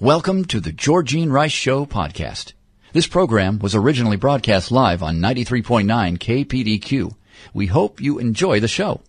Welcome to the Georgene Rice Show podcast. This program was originally broadcast live on 93.9 KPDQ. We hope you enjoy the show.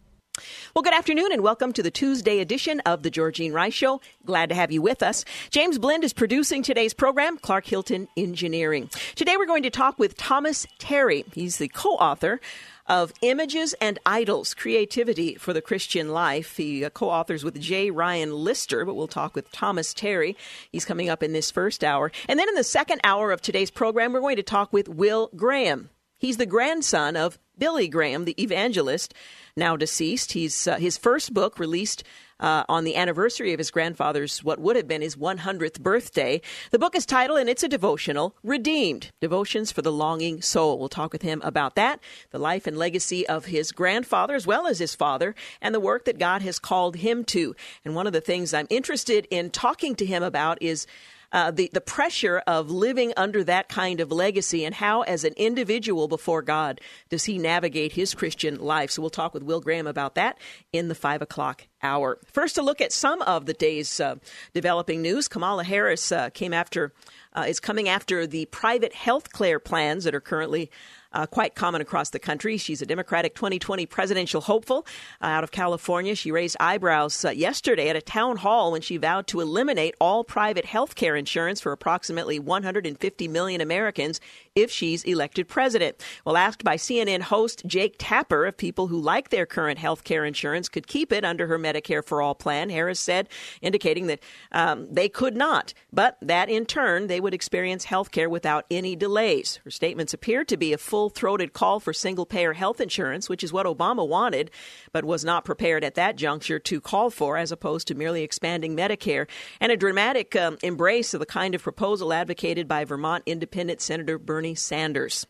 Well, good afternoon and welcome to the Tuesday edition of the Georgene Rice Show. Glad to have you with us. James Blend is producing today's program, Clark Hilton Engineering. Today we're going to talk with Thomas Terry. He's the co-author of Images and Idols Creativity for the Christian Life. He uh, co authors with J. Ryan Lister, but we'll talk with Thomas Terry. He's coming up in this first hour. And then in the second hour of today's program, we're going to talk with Will Graham. He's the grandson of Billy Graham, the evangelist now deceased. He's uh, his first book released uh, on the anniversary of his grandfather's what would have been his 100th birthday. The book is titled, and it's a devotional, Redeemed Devotions for the Longing Soul. We'll talk with him about that, the life and legacy of his grandfather as well as his father, and the work that God has called him to. And one of the things I'm interested in talking to him about is uh, the the pressure of living under that kind of legacy and how, as an individual before God, does he navigate his Christian life? So we'll talk with Will Graham about that in the five o'clock hour. First, to look at some of the day's uh, developing news. Kamala Harris uh, came after uh, is coming after the private health care plans that are currently uh, quite common across the country. She's a Democratic 2020 presidential hopeful uh, out of California. She raised eyebrows uh, yesterday at a town hall when she vowed to eliminate all private health care insurance for approximately 150 million Americans if she's elected president. Well, asked by CNN host Jake Tapper if people who like their current health care insurance could keep it under her Medicare for All plan, Harris said, indicating that um, they could not, but that in turn they would experience health care without any delays. Her statements appeared to be a full throated call for single payer health insurance, which is what Obama wanted, but was not prepared at that juncture to call for, as opposed to merely expanding Medicare, and a dramatic um, embrace of the kind of proposal advocated by Vermont Independent Senator Bernie Sanders.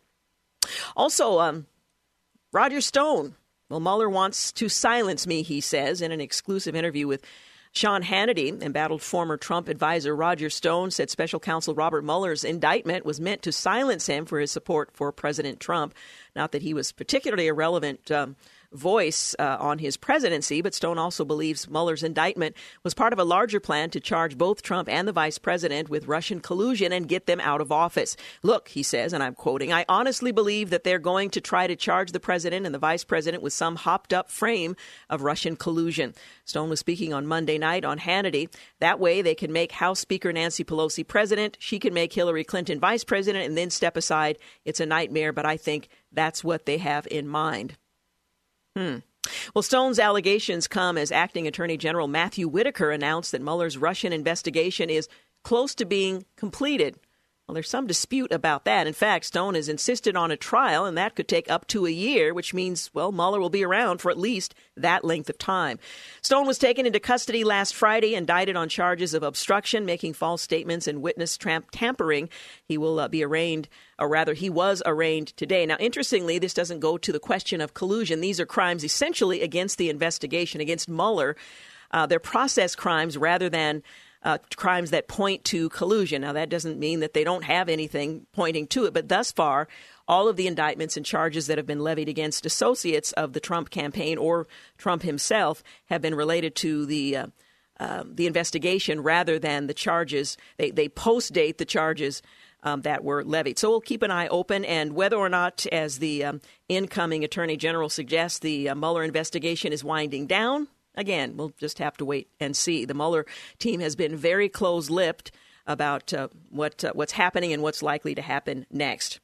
Also, um, Roger Stone. Well, Mueller wants to silence me, he says, in an exclusive interview with Sean Hannity, embattled former Trump advisor Roger Stone, said special counsel Robert Mueller's indictment was meant to silence him for his support for President Trump. Not that he was particularly irrelevant. Um, voice uh, on his presidency, but Stone also believes Mueller's indictment was part of a larger plan to charge both Trump and the vice president with Russian collusion and get them out of office. Look, he says, and I'm quoting, I honestly believe that they're going to try to charge the president and the vice president with some hopped up frame of Russian collusion. Stone was speaking on Monday night on Hannity. That way, they can make House Speaker Nancy Pelosi president. She can make Hillary Clinton vice president and then step aside. It's a nightmare, but I think that's what they have in mind. Hmm. Well, Stone's allegations come as acting Attorney General Matthew Whitaker announced that Mueller's Russian investigation is close to being completed. Well, there's some dispute about that. In fact, Stone has insisted on a trial, and that could take up to a year, which means, well, Mueller will be around for at least that length of time. Stone was taken into custody last Friday, indicted on charges of obstruction, making false statements, and witness tampering. He will uh, be arraigned, or rather, he was arraigned today. Now, interestingly, this doesn't go to the question of collusion. These are crimes essentially against the investigation, against Mueller. Uh, they're process crimes rather than uh, crimes that point to collusion. Now, that doesn't mean that they don't have anything pointing to it, but thus far, all of the indictments and charges that have been levied against associates of the Trump campaign or Trump himself have been related to the uh, uh, the investigation rather than the charges. They they post date the charges. Um, that were levied. So we'll keep an eye open, and whether or not, as the um, incoming Attorney General suggests, the uh, Mueller investigation is winding down, Again, we'll just have to wait and see. The Mueller team has been very close lipped about uh, what uh, what's happening and what's likely to happen next.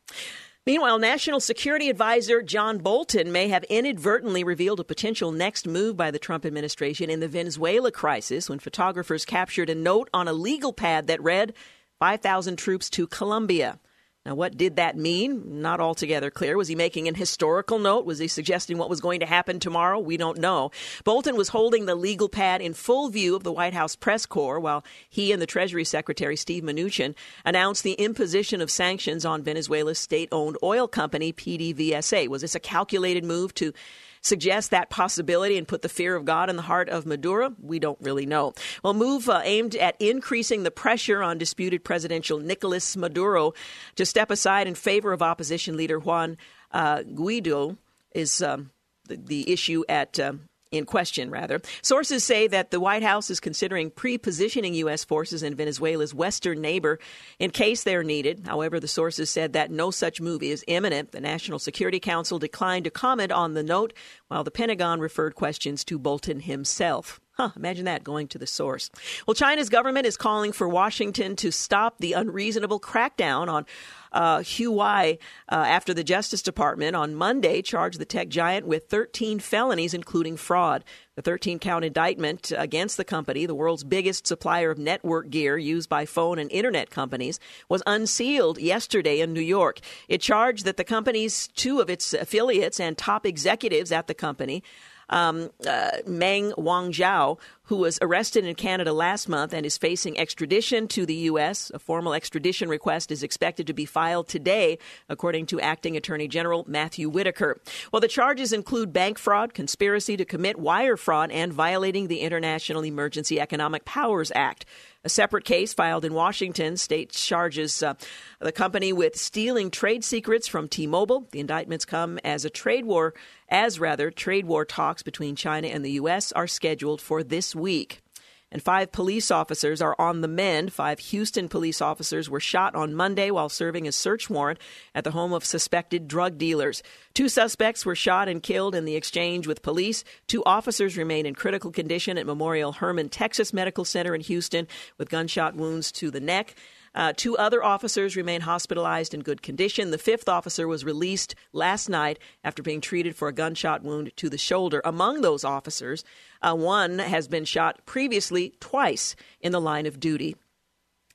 Meanwhile, National Security Advisor John Bolton may have inadvertently revealed a potential next move by the Trump administration in the Venezuela crisis when photographers captured a note on a legal pad that read 5,000 troops to Colombia. Now, what did that mean? Not altogether clear. Was he making an historical note? Was he suggesting what was going to happen tomorrow? We don't know. Bolton was holding the legal pad in full view of the White House press corps while he and the Treasury Secretary, Steve Mnuchin, announced the imposition of sanctions on Venezuela's state owned oil company, PDVSA. Was this a calculated move to suggest that possibility and put the fear of God in the heart of Maduro? We don't really know. Well, move uh, aimed at increasing the pressure on disputed presidential Nicolas Maduro to step aside in favor of opposition leader Juan uh, Guaido is um, the, the, issue at. Um, in question, rather. Sources say that the White House is considering pre positioning U.S. forces in Venezuela's western neighbor in case they're needed. However, the sources said that no such move is imminent. The National Security Council declined to comment on the note, while the Pentagon referred questions to Bolton himself. Huh, imagine that going to the source. Well, China's government is calling for Washington to stop the unreasonable crackdown on uh, Huawei uh, after the Justice Department on Monday charged the tech giant with 13 felonies, including fraud. The 13 count indictment against the company, the world's biggest supplier of network gear used by phone and internet companies, was unsealed yesterday in New York. It charged that the company's two of its affiliates and top executives at the company um, uh, Meng Wanzhou, who was arrested in Canada last month and is facing extradition to the U.S. A formal extradition request is expected to be filed today, according to Acting Attorney General Matthew Whitaker. Well, the charges include bank fraud, conspiracy to commit wire fraud, and violating the International Emergency Economic Powers Act. A separate case filed in Washington state charges uh, the company with stealing trade secrets from T-Mobile. The indictments come as a trade war, as rather trade war talks between China and the U.S. are scheduled for this week and five police officers are on the mend. Five Houston police officers were shot on Monday while serving a search warrant at the home of suspected drug dealers. Two suspects were shot and killed in the exchange with police. Two officers remain in critical condition at Memorial Hermann Texas Medical Center in Houston with gunshot wounds to the neck. Uh, two other officers remain hospitalized in good condition. The fifth officer was released last night after being treated for a gunshot wound to the shoulder. Among those officers, uh, one has been shot previously twice in the line of duty.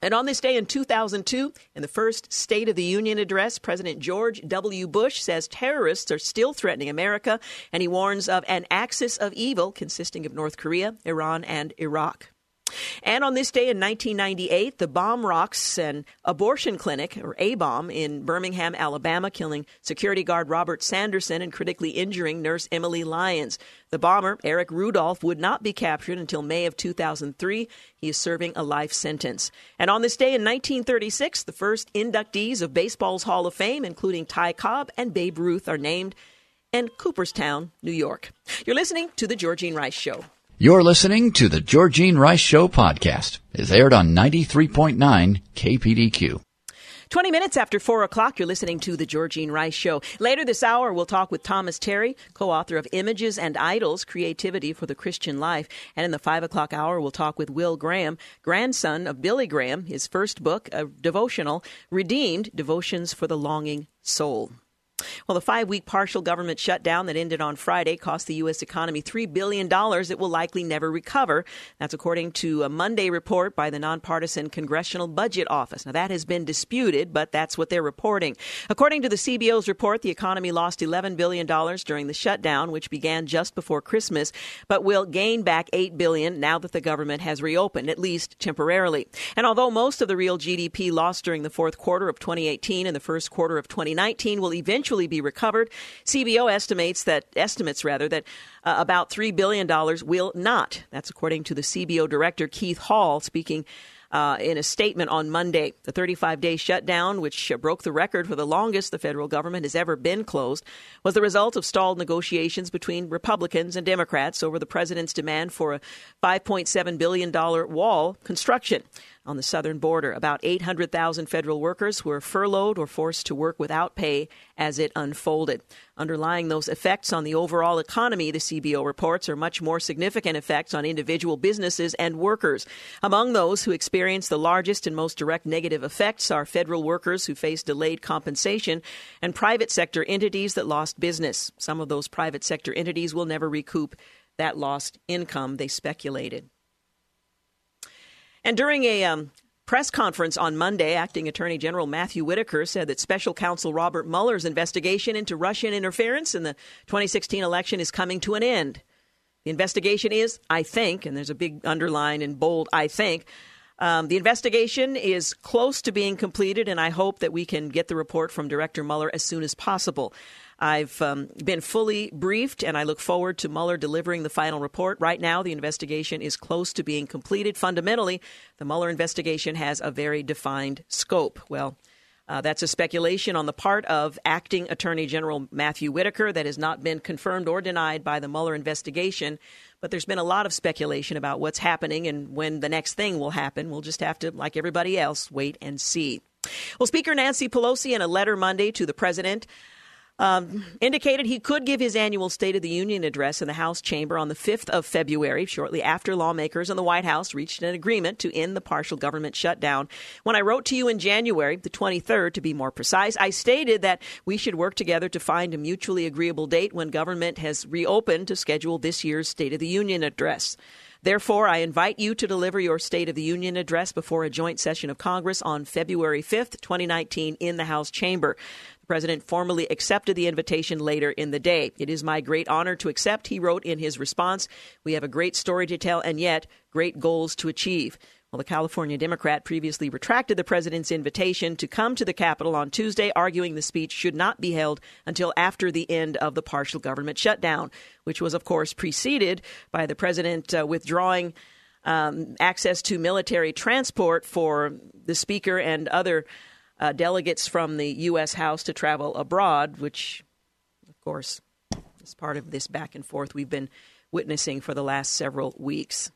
And on this day in 2002, in the first State of the Union address, President George W. Bush says terrorists are still threatening America, and he warns of an axis of evil consisting of North Korea, Iran, and Iraq. And on this day in 1998, the bomb rocks an abortion clinic, or A bomb, in Birmingham, Alabama, killing security guard Robert Sanderson and critically injuring nurse Emily Lyons. The bomber, Eric Rudolph, would not be captured until May of 2003. He is serving a life sentence. And on this day in 1936, the first inductees of baseball's Hall of Fame, including Ty Cobb and Babe Ruth, are named in Cooperstown, New York. You're listening to The Georgene Rice Show. You're listening to the Georgene Rice Show podcast. It's aired on 93.9 KPDQ. 20 minutes after 4 o'clock, you're listening to The Georgene Rice Show. Later this hour, we'll talk with Thomas Terry, co author of Images and Idols Creativity for the Christian Life. And in the 5 o'clock hour, we'll talk with Will Graham, grandson of Billy Graham, his first book, a devotional, Redeemed Devotions for the Longing Soul. Well, the five week partial government shutdown that ended on Friday cost the U.S. economy $3 billion it will likely never recover. That's according to a Monday report by the nonpartisan Congressional Budget Office. Now, that has been disputed, but that's what they're reporting. According to the CBO's report, the economy lost $11 billion during the shutdown, which began just before Christmas, but will gain back 8 billion now that the government has reopened, at least temporarily. And although most of the real GDP lost during the fourth quarter of 2018 and the first quarter of 2019 will eventually eventually be recovered. CBO estimates that estimates rather that uh, about three billion dollars will not. That's according to the CBO director Keith Hall speaking. Uh, in a statement on Monday. The 35 day shutdown, which broke the record for the longest the federal government has ever been closed, was the result of stalled negotiations between Republicans and Democrats over the president's demand for a $5.7 billion wall construction on the southern border. About 800,000 federal workers were furloughed or forced to work without pay as it unfolded. Underlying those effects on the overall economy, the CBO reports, are much more significant effects on individual businesses and workers. Among those who experienced the largest and most direct negative effects are federal workers who faced delayed compensation and private sector entities that lost business. Some of those private sector entities will never recoup that lost income, they speculated. And during a um, press conference on Monday, Acting Attorney General Matthew Whitaker said that Special Counsel Robert Mueller's investigation into Russian interference in the 2016 election is coming to an end. The investigation is, I think, and there's a big underline in bold, I think. Um, the investigation is close to being completed, and I hope that we can get the report from Director Mueller as soon as possible. I've um, been fully briefed, and I look forward to Mueller delivering the final report. Right now, the investigation is close to being completed. Fundamentally, the Mueller investigation has a very defined scope. Well, Uh, that's a speculation on the part of acting Attorney General Matthew Whitaker that has not been confirmed or denied by the Mueller investigation. But there's been a lot of speculation about what's happening and when the next thing will happen. We'll just have to, like everybody else, wait and see. Well, Speaker Nancy Pelosi, in a letter Monday to the president, um, indicated he could give his annual State of the Union address in the House chamber on the 5th of February, shortly after lawmakers in the White House reached an agreement to end the partial government shutdown. When I wrote to you in January, the 23rd to be more precise, I stated that we should work together to find a mutually agreeable date when government has reopened to schedule this year's State of the Union address. Therefore, I invite you to deliver your State of the Union address before a joint session of Congress on February 5th, 2019, in the House chamber. President formally accepted the invitation later in the day. It is my great honor to accept, he wrote in his response. We have a great story to tell and yet great goals to achieve. Well, the California Democrat previously retracted the president's invitation to come to the Capitol on Tuesday, arguing the speech should not be held until after the end of the partial government shutdown, which was, of course, preceded by the president uh, withdrawing um, access to military transport for the speaker and other uh, delegates from the U.S. House to travel abroad, which, of course, is part of this back and forth we've been witnessing for the last several weeks.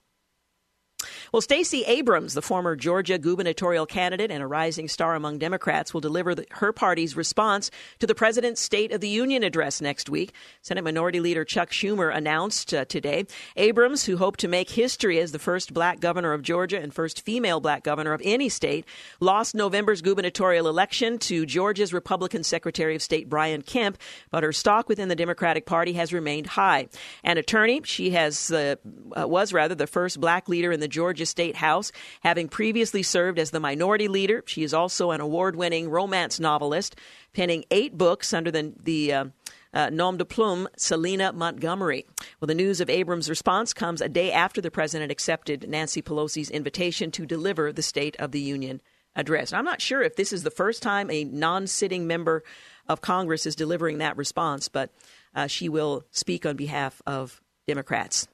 Well, Stacey Abrams, the former Georgia gubernatorial candidate and a rising star among Democrats, will deliver the, her party's response to the president's State of the Union address next week. Senate Minority Leader Chuck Schumer announced uh, today. Abrams, who hoped to make history as the first black governor of Georgia and first female black governor of any state, lost November's gubernatorial election to Georgia's Republican Secretary of State Brian Kemp, but her stock within the Democratic Party has remained high. An attorney, she has uh, uh was rather the first black leader in the Georgia State House, having previously served as the minority leader. She is also an award winning romance novelist, penning eight books under the, the uh, uh, nom de plume, Selena Montgomery. Well, the news of Abrams' response comes a day after the president accepted Nancy Pelosi's invitation to deliver the State of the Union address. I'm not sure if this is the first time a non sitting member of Congress is delivering that response, but uh, she will speak on behalf of Democrats.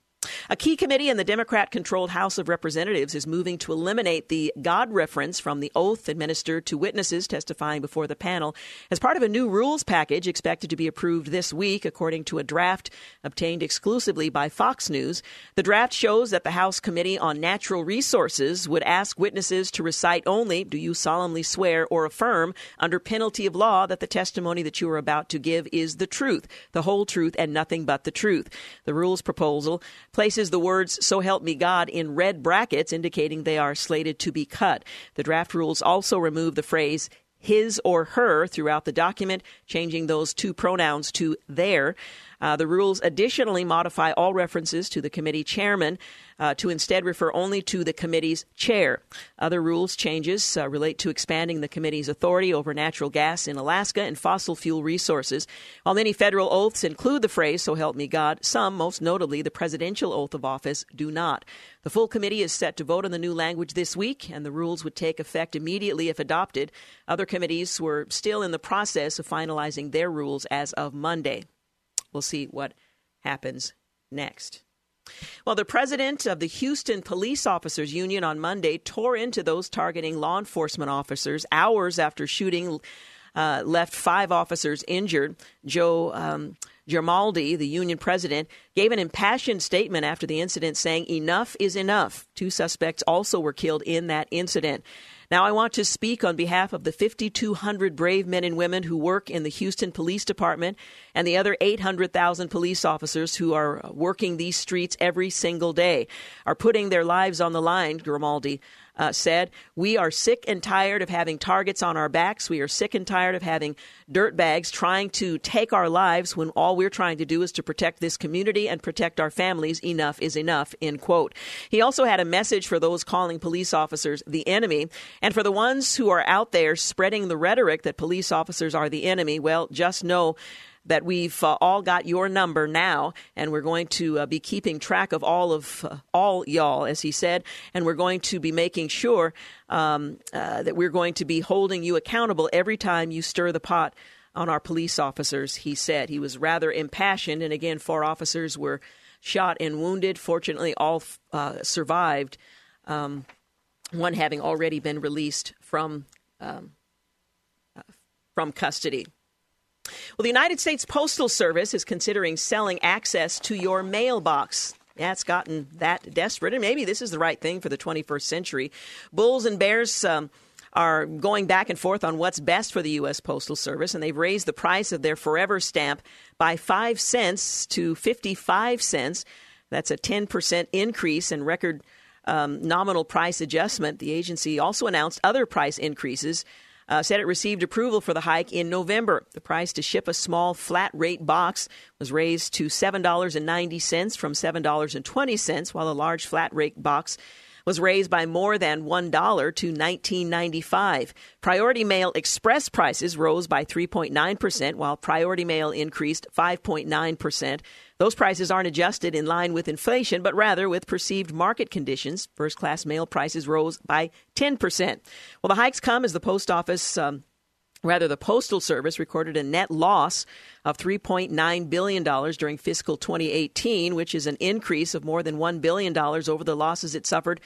A key committee in the Democrat controlled House of Representatives is moving to eliminate the God reference from the oath administered to witnesses testifying before the panel as part of a new rules package expected to be approved this week, according to a draft obtained exclusively by Fox News. The draft shows that the House Committee on Natural Resources would ask witnesses to recite only, Do you solemnly swear or affirm, under penalty of law, that the testimony that you are about to give is the truth, the whole truth, and nothing but the truth? The rules proposal places the words So Help Me God in red brackets, indicating they are slated to be cut. The draft rules also remove the phrase his or her throughout the document, changing those two pronouns to their. Uh, the rules additionally modify all references to the committee chairman uh, to instead refer only to the committee's chair. Other rules changes uh, relate to expanding the committee's authority over natural gas in Alaska and fossil fuel resources. While many federal oaths include the phrase, So help me God, some, most notably the presidential oath of office, do not. The full committee is set to vote on the new language this week, and the rules would take effect immediately if adopted. Other committees were still in the process of finalizing their rules as of Monday. We'll see what happens next. Well, the president of the Houston Police Officers Union on Monday tore into those targeting law enforcement officers hours after shooting uh, left five officers injured. Joe um, Girmaldi, the union president, gave an impassioned statement after the incident saying, Enough is enough. Two suspects also were killed in that incident. Now, I want to speak on behalf of the 5,200 brave men and women who work in the Houston Police Department and the other 800,000 police officers who are working these streets every single day, are putting their lives on the line, Grimaldi uh, said, We are sick and tired of having targets on our backs. We are sick and tired of having dirt bags trying to take our lives when all we're trying to do is to protect this community and protect our families. Enough is enough, end quote. He also had a message for those calling police officers the enemy. And for the ones who are out there spreading the rhetoric that police officers are the enemy, well, just know that we've uh, all got your number now, and we're going to uh, be keeping track of all of uh, all y'all, as he said, and we're going to be making sure um, uh, that we're going to be holding you accountable every time you stir the pot on our police officers. He said he was rather impassioned, and again, four officers were shot and wounded. Fortunately, all uh, survived. Um, one having already been released from um, from custody. Well, the United States Postal Service is considering selling access to your mailbox. Yeah, it's gotten that desperate, and maybe this is the right thing for the 21st century. Bulls and Bears. Um, are going back and forth on what's best for the U.S. Postal Service, and they've raised the price of their Forever stamp by 5 cents to 55 cents. That's a 10% increase in record um, nominal price adjustment. The agency also announced other price increases. Uh, said it received approval for the hike in November. The price to ship a small flat rate box was raised to $7.90 from $7.20, while a large flat rate box was raised by more than $1 to $19.95. Priority mail express prices rose by 3.9%, while priority mail increased 5.9%. Those prices aren't adjusted in line with inflation, but rather with perceived market conditions. First class mail prices rose by 10%. Well, the hikes come as the post office. Um, Rather, the Postal Service recorded a net loss of $3.9 billion during fiscal 2018, which is an increase of more than $1 billion over the losses it suffered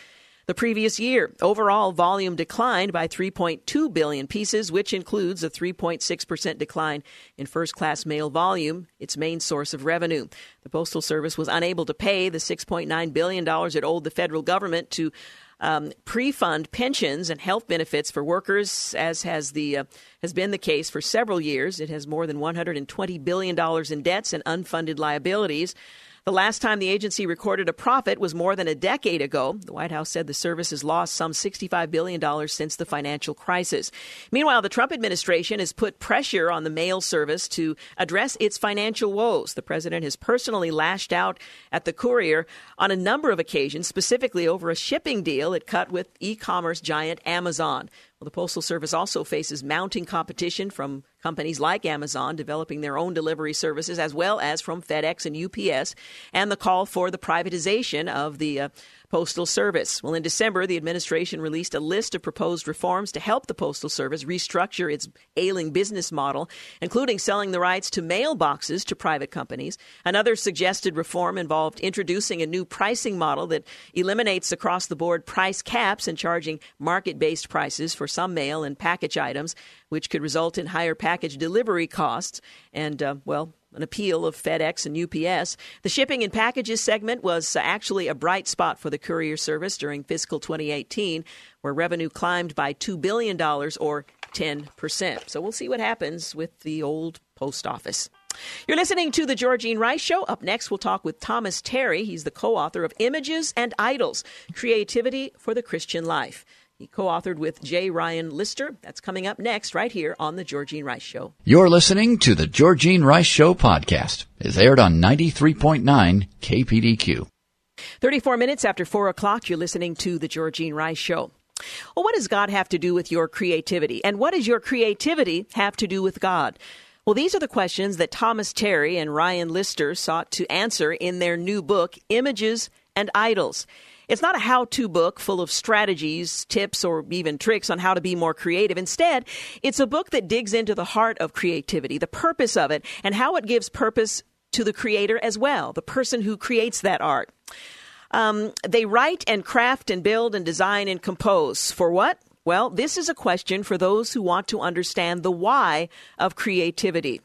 the previous year. Overall volume declined by 3.2 billion pieces, which includes a 3.6% decline in first class mail volume, its main source of revenue. The Postal Service was unable to pay the $6.9 billion it owed the federal government to um, pre-fund pensions and health benefits for workers, as has the uh, has been the case for several years. It has more than 120 billion dollars in debts and unfunded liabilities. The last time the agency recorded a profit was more than a decade ago. The White House said the service has lost some $65 billion since the financial crisis. Meanwhile, the Trump administration has put pressure on the mail service to address its financial woes. The president has personally lashed out at the courier on a number of occasions, specifically over a shipping deal it cut with e commerce giant Amazon. Well, the Postal Service also faces mounting competition from companies like Amazon developing their own delivery services, as well as from FedEx and UPS, and the call for the privatization of the uh, Postal Service. Well, in December, the administration released a list of proposed reforms to help the Postal Service restructure its ailing business model, including selling the rights to mailboxes to private companies. Another suggested reform involved introducing a new pricing model that eliminates across the board price caps and charging market based prices for some mail and package items, which could result in higher package delivery costs and, uh, well, an appeal of FedEx and UPS. The shipping and packages segment was actually a bright spot for the courier service during fiscal 2018, where revenue climbed by $2 billion or 10%. So we'll see what happens with the old post office. You're listening to The Georgene Rice Show. Up next, we'll talk with Thomas Terry. He's the co author of Images and Idols Creativity for the Christian Life. He co authored with J. Ryan Lister. That's coming up next, right here on The Georgene Rice Show. You're listening to The Georgene Rice Show podcast. It's aired on 93.9 KPDQ. 34 minutes after 4 o'clock, you're listening to The Georgene Rice Show. Well, what does God have to do with your creativity? And what does your creativity have to do with God? Well, these are the questions that Thomas Terry and Ryan Lister sought to answer in their new book, Images and Idols. It's not a how to book full of strategies, tips, or even tricks on how to be more creative. Instead, it's a book that digs into the heart of creativity, the purpose of it, and how it gives purpose to the creator as well, the person who creates that art. Um, they write and craft and build and design and compose. For what? Well, this is a question for those who want to understand the why of creativity.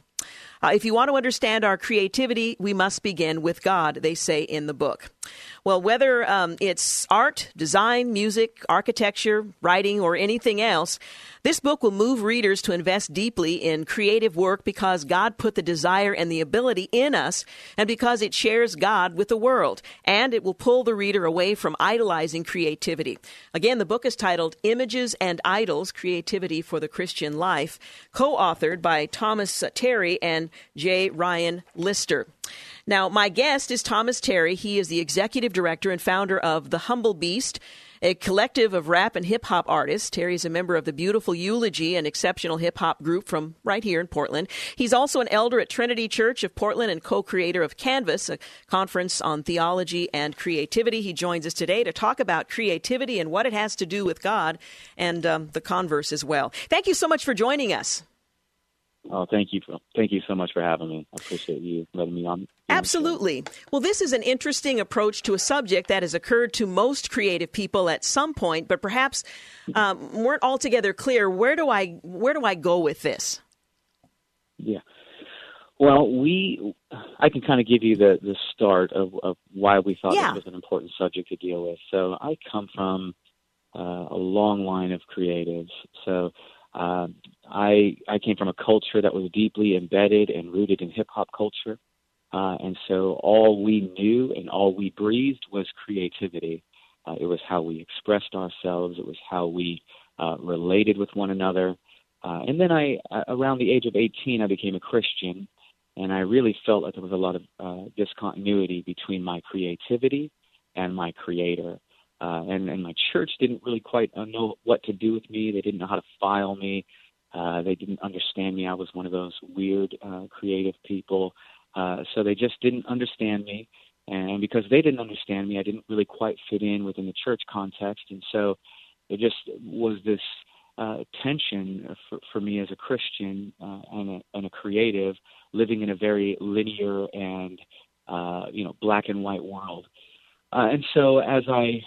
Uh, if you want to understand our creativity, we must begin with God, they say in the book. Well, whether um, it's art, design, music, architecture, writing, or anything else, this book will move readers to invest deeply in creative work because God put the desire and the ability in us, and because it shares God with the world. And it will pull the reader away from idolizing creativity. Again, the book is titled Images and Idols Creativity for the Christian Life, co authored by Thomas Terry and J. Ryan Lister. Now, my guest is Thomas Terry. He is the executive director and founder of The Humble Beast a collective of rap and hip hop artists. Terry is a member of the Beautiful Eulogy, an exceptional hip hop group from right here in Portland. He's also an elder at Trinity Church of Portland and co creator of Canvas, a conference on theology and creativity. He joins us today to talk about creativity and what it has to do with God and um, the converse as well. Thank you so much for joining us. Oh, thank you. For, thank you so much for having me. I appreciate you letting me on. Absolutely. Well, this is an interesting approach to a subject that has occurred to most creative people at some point, but perhaps um, weren't altogether clear. Where do I where do I go with this? Yeah. Well, we, I can kind of give you the, the start of, of why we thought Yeah. this was an important subject to deal with. So I come from uh, a long line of creatives. So uh, I I came from a culture that was deeply embedded and rooted in hip hop culture, uh, and so all we knew and all we breathed was creativity. Uh, it was how we expressed ourselves. It was how we uh, related with one another. Uh, and then I, uh, around the age of 18, I became a Christian, and I really felt like there was a lot of uh, discontinuity between my creativity and my Creator. Uh, and, and my church didn't really quite uh, know what to do with me. They didn't know how to file me. Uh, they didn't understand me. I was one of those weird, uh, creative people. Uh, so they just didn't understand me. And because they didn't understand me, I didn't really quite fit in within the church context. And so it just was this uh, tension for, for me as a Christian uh, and, a, and a creative living in a very linear and, uh, you know, black and white world. Uh, and so as I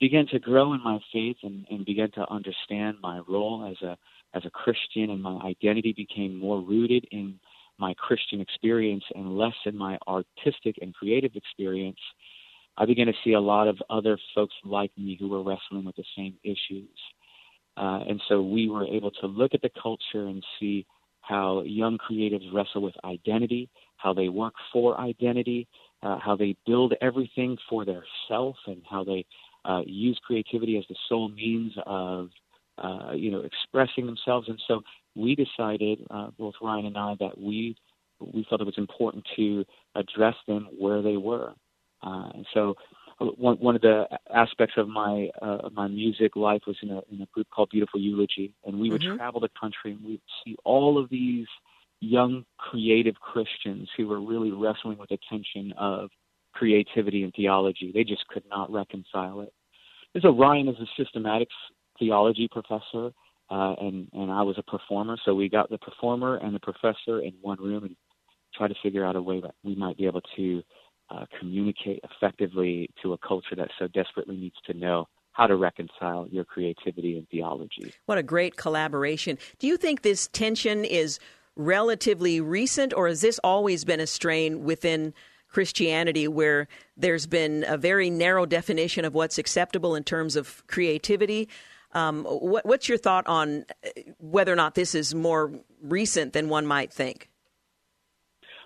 began to grow in my faith and, and began to understand my role as a as a Christian and my identity became more rooted in my Christian experience and less in my artistic and creative experience, I began to see a lot of other folks like me who were wrestling with the same issues. Uh, and so we were able to look at the culture and see how young creatives wrestle with identity, how they work for identity, uh, how they build everything for their self, and how they uh, use creativity as the sole means of, uh, you know, expressing themselves. And so we decided, uh, both Ryan and I, that we we felt it was important to address them where they were. Uh, and so one one of the aspects of my uh, of my music life was in a in a group called Beautiful Eulogy, and we would Mhm. travel the country and we'd see all of these young creative Christians who were really wrestling with the tension of creativity and theology. They just could not reconcile it. And so Ryan is a systematics theology professor, uh, and and I was a performer. So we got the performer and the professor in one room and tried to figure out a way that we might be able to uh, communicate effectively to a culture that so desperately needs to know how to reconcile your creativity and theology. What a great collaboration. Do you think this tension is relatively recent, or has this always been a strain within Christianity where there's been a very narrow definition of what's acceptable in terms of creativity? Um, what, what's your thought on uh, whether or not this is more recent than one might think?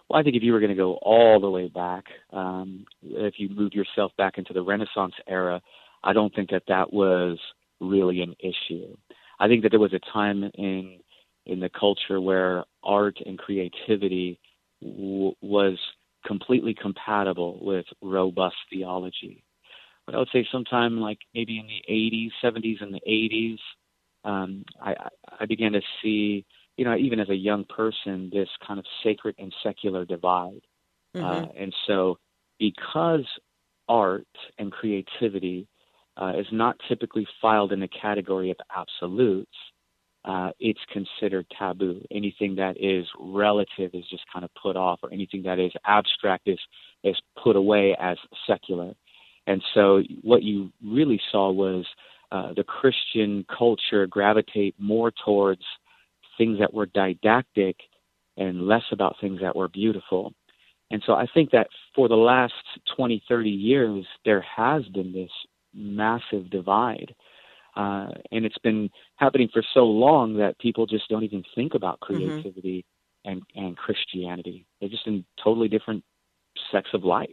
Well, I think if you were going to go all the way back, um, if you moved yourself back into the Renaissance era, I don't think that that was really an issue. I think that there was a time in in the culture where art and creativity w- was completely compatible with robust theology. But I would say sometime like maybe in the 80s, 70s, and the 80s, um, I, I began to see you know, even as a young person, this kind of sacred and secular divide. Mm-hmm. Uh, and so, because art and creativity uh, is not typically filed in the category of absolutes, uh, it's considered taboo. Anything that is relative is just kind of put off, or anything that is abstract is is put away as secular. And so, what you really saw was uh, the Christian culture gravitate more towards things that were didactic and less about things that were beautiful. And so I think that for the last 20, 30 years, there has been this massive divide. Uh, and it's been happening for so long that people just don't even think about creativity mm-hmm. and, and Christianity. They're just in totally different sects of life.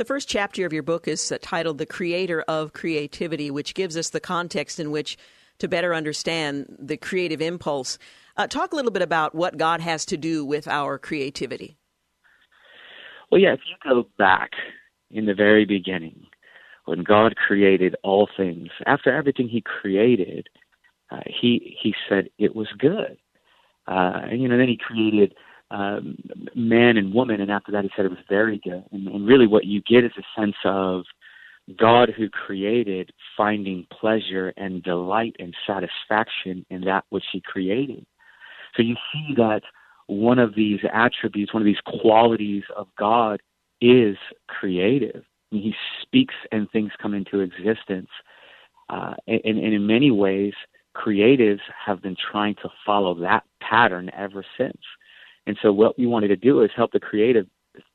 The first chapter of your book is titled The Creator of Creativity, which gives us the context in which to better understand the creative impulse. Uh, talk a little bit about what God has to do with our creativity. Well, yeah, if you go back in the very beginning, when God created all things, after everything He created, uh, He He said it was good. Uh, and you know, then He created um, man and woman, and after that He said it was very good. And, and really, what you get is a sense of God who created finding pleasure and delight and satisfaction in that which He created. So you see that one of these attributes, one of these qualities of God is creative. I mean, he speaks and things come into existence. Uh, and, and in many ways, creatives have been trying to follow that pattern ever since. And so what we wanted to do is help the creative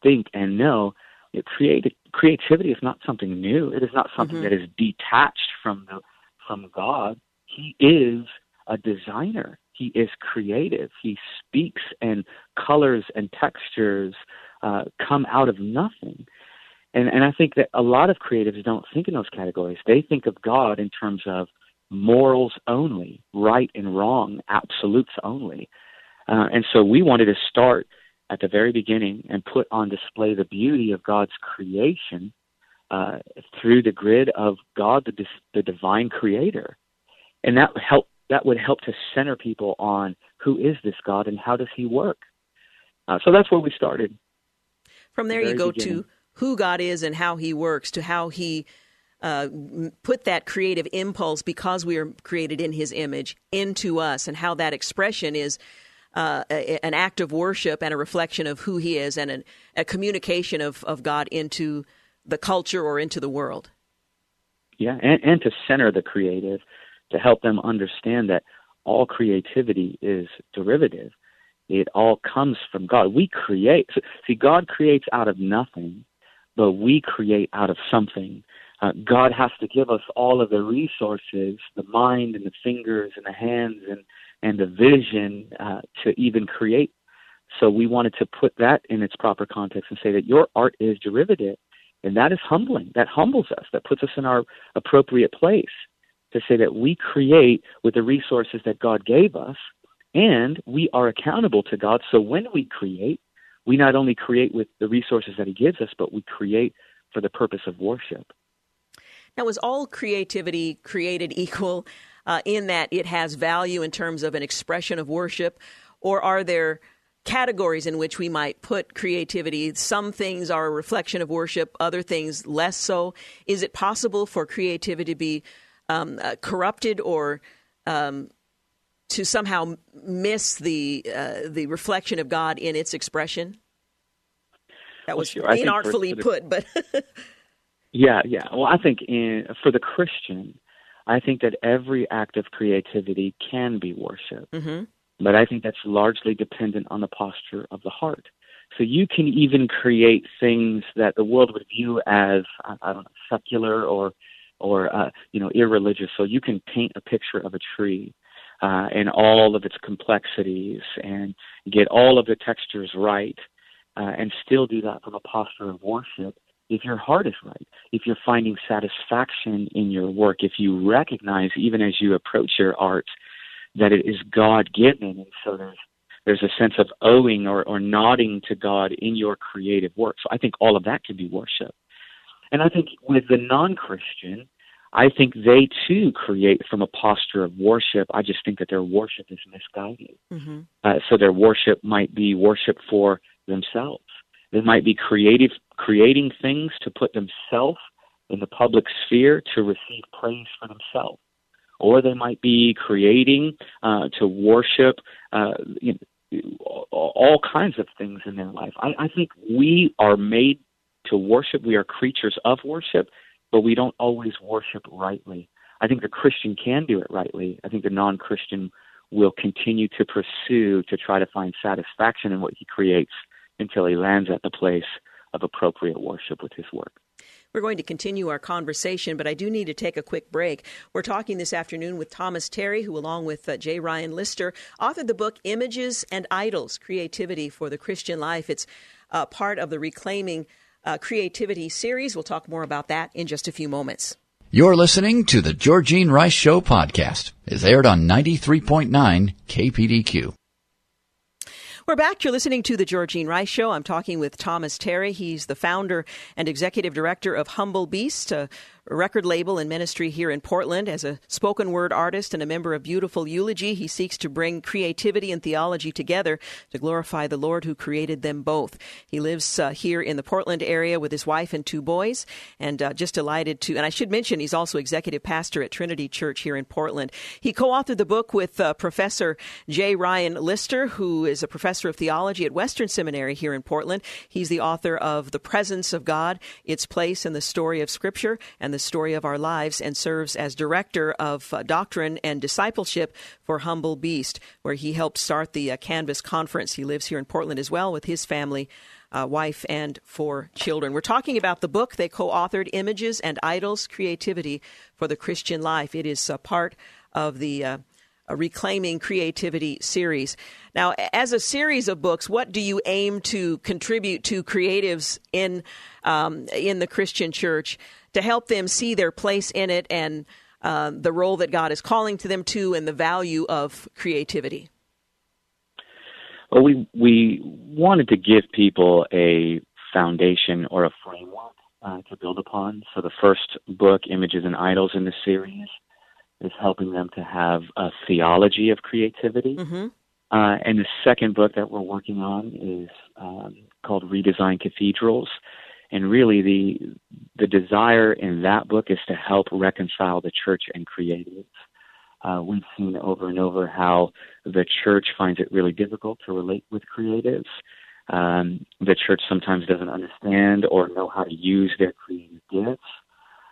think and know that creative, creativity is not something new. It is not something mm-hmm. that is detached from the, from God. He is a designer. He is creative. He speaks, and colors and textures uh, come out of nothing. And, and I think that a lot of creatives don't think in those categories. They think of God in terms of morals only, right and wrong, absolutes only. Uh, and so we wanted to start at the very beginning and put on display the beauty of God's creation uh, through the grid of God, the, the divine creator. And that help that would help to center people on who is this God and how does he work. Uh, so that's where we started. From there, the you go beginning. to who God is and how he works, to how he uh, put that creative impulse because we are created in his image into us, and how that expression is uh, a, an act of worship and a reflection of who he is and an, a communication of, of God into the culture or into the world. Yeah, and, and to center the creative, to help them understand that all creativity is derivative. It all comes from God. We create. See, God creates out of nothing, but we create out of something. Uh, God has to give us all of the resources, the mind and the fingers and the hands and and the vision uh, to even create. So we wanted to put that in its proper context and say that your art is derivative, and that is humbling. That humbles us. That puts us in our appropriate place to say that we create with the resources that God gave us, and we are accountable to God. So when we create, we not only create with the resources that He gives us, but we create for the purpose of worship. Now, is all creativity created equal? Uh, in that it has value in terms of an expression of worship? Or are there categories in which we might put creativity? Some things are a reflection of worship, other things less so. Is it possible for creativity to be um, uh, corrupted or um, to somehow miss the uh, the reflection of God in its expression? That was well, sure. inartfully put, but yeah, yeah. Well, I think in, for the Christian, I think that every act of creativity can be worship. Mm-hmm. But I think that's largely dependent on the posture of the heart. So you can even create things that the world would view as I don't know secular or or uh, you know irreligious. So you can paint a picture of a tree uh, and all of its complexities and get all of the textures right, uh, and still do that from a posture of worship if your heart is right, if you're finding satisfaction in your work, if you recognize, even as you approach your art, that it is God given, and so there's there's a sense of owing or, or nodding to God in your creative work. So I think all of that can be worship. And I think with the non Christian, I think they too create from a posture of worship. I just think that their worship is misguided. Mm-hmm. Uh, so their worship might be worship for themselves. They might be creative, creating things to put themselves in the public sphere to receive praise for themselves. Or they might be creating uh, to worship uh, you know, all kinds of things in their life. I, I think we are made to worship. We are creatures of worship, but we don't always worship rightly. I think the Christian can do it rightly. I think the non Christian will continue to pursue to try to find satisfaction in what he creates until he lands at the place of appropriate worship with his work. We're going to continue our conversation, but I do need to take a quick break. We're talking this afternoon with Thomas Terry, who, along with uh, J. Ryan Lister, authored the book Images and Idols Creativity for the Christian Life. It's uh, part of the Reclaiming uh, Creativity series. We'll talk more about that in just a few moments. You're listening to the Georgene Rice Show podcast. It's aired on 93.9 KPDQ. We're back. You're listening to the Georgene Rice Show. I'm talking with Thomas Terry. He's the founder and executive director of Humble Beast, a record label and ministry here in Portland. As a spoken word artist and a member of Beautiful Eulogy, he seeks to bring creativity and theology together to glorify the Lord who created them both. He lives uh, here in the Portland area with his wife and two boys, and uh, just delighted to. And I should mention he's also executive pastor at Trinity Church here in Portland. He co-authored the book with uh, Professor J. Ryan Lister, who is a professor of theology at Western Seminary here in Portland. He's the author of The Presence of God, Its Place in the Story of Scripture, and the Story of Our Lives and serves as Director of uh, Doctrine and Discipleship for Humble Beast, where he helped start the uh, Canvas Conference. He lives here in Portland as well with his family. Uh, wife and four children. We're talking about the book they co authored, Images and Idols Creativity for the Christian Life. It is a part of the uh, Reclaiming Creativity series. Now, as a series of books, what do you aim to contribute to creatives in um, in the Christian church to help them see their place in it and uh, the role that God is calling to them to, and the value of creativity? Well, we we wanted to give people a foundation or a framework uh, to build upon. So the first book, Images and Idols, in the series is helping them to have a theology of creativity. Mm-hmm. Uh, and the second book that we're working on is um, called Redesign Cathedrals. And really, the the desire in that book is to help reconcile the church and creatives. Uh, we've seen over and over how the church finds it really difficult to relate with creatives. Um, the church sometimes doesn't understand or know how to use their creative gifts.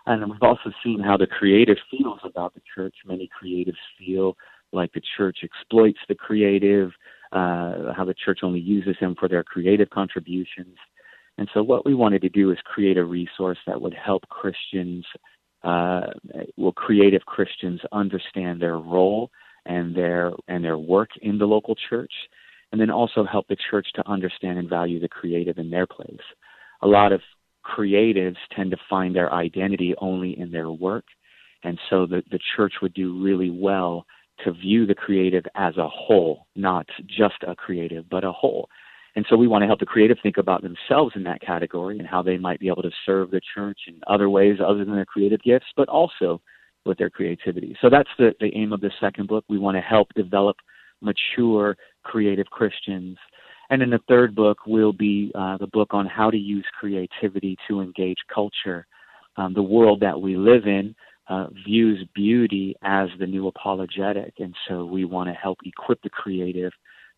And we've also seen how the creative feels about the church. Many creatives feel like the church exploits the creative, uh, how the church only uses them for their creative contributions. And so, what we wanted to do is create a resource that would help Christians, uh, well, creative Christians, understand their role and their and their work in the local church, and then also help the church to understand and value the creative in their place. A lot of creatives tend to find their identity only in their work. And so the, the church would do really well to view the creative as a whole, not just a creative, but a whole. And so we want to help the creative think about themselves in that category and how they might be able to serve the church in other ways other than their creative gifts, but also with their creativity. So that's the, the aim of the second book. We want to help develop mature creative Christians and then the third book will be uh, the book on how to use creativity to engage culture. Um, the world that we live in uh, views beauty as the new apologetic, and so we want to help equip the creative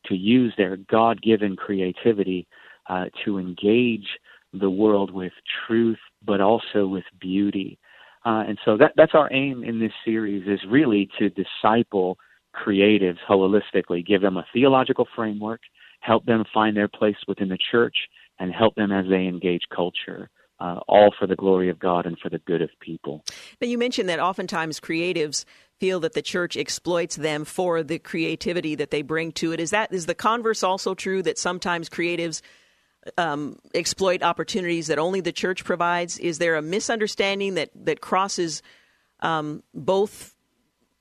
to use their God given creativity uh, to engage the world with truth, but also with beauty. Uh, and so that, that's our aim in this series is really to disciple creatives holistically, give them a theological framework, help them find their place within the church, and help them as they engage culture. Uh, all for the glory of God and for the good of people. Now, you mentioned that oftentimes creatives feel that the church exploits them for the creativity that they bring to it. Is that is the converse also true that sometimes creatives um, exploit opportunities that only the church provides? Is there a misunderstanding that that crosses um, both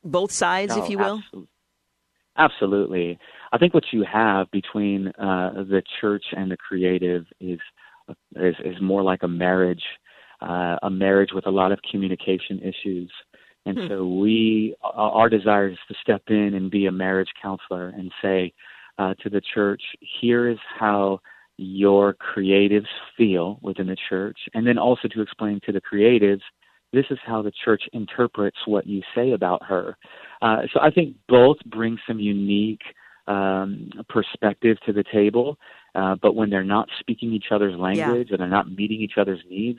both sides, no, if you will? Absolutely. absolutely. I think what you have between uh, the church and the creative is is, is more like a marriage, uh, a marriage with a lot of communication issues. And hmm. so we, our desire is to step in and be a marriage counselor and say uh, to the church, here is how your creatives feel within the church, and then also to explain to the creatives, this is how the church interprets what you say about her. Uh, so I think both bring some unique um, perspective to the table. Uh, but when they're not speaking each other's language yeah. and they're not meeting each other's needs,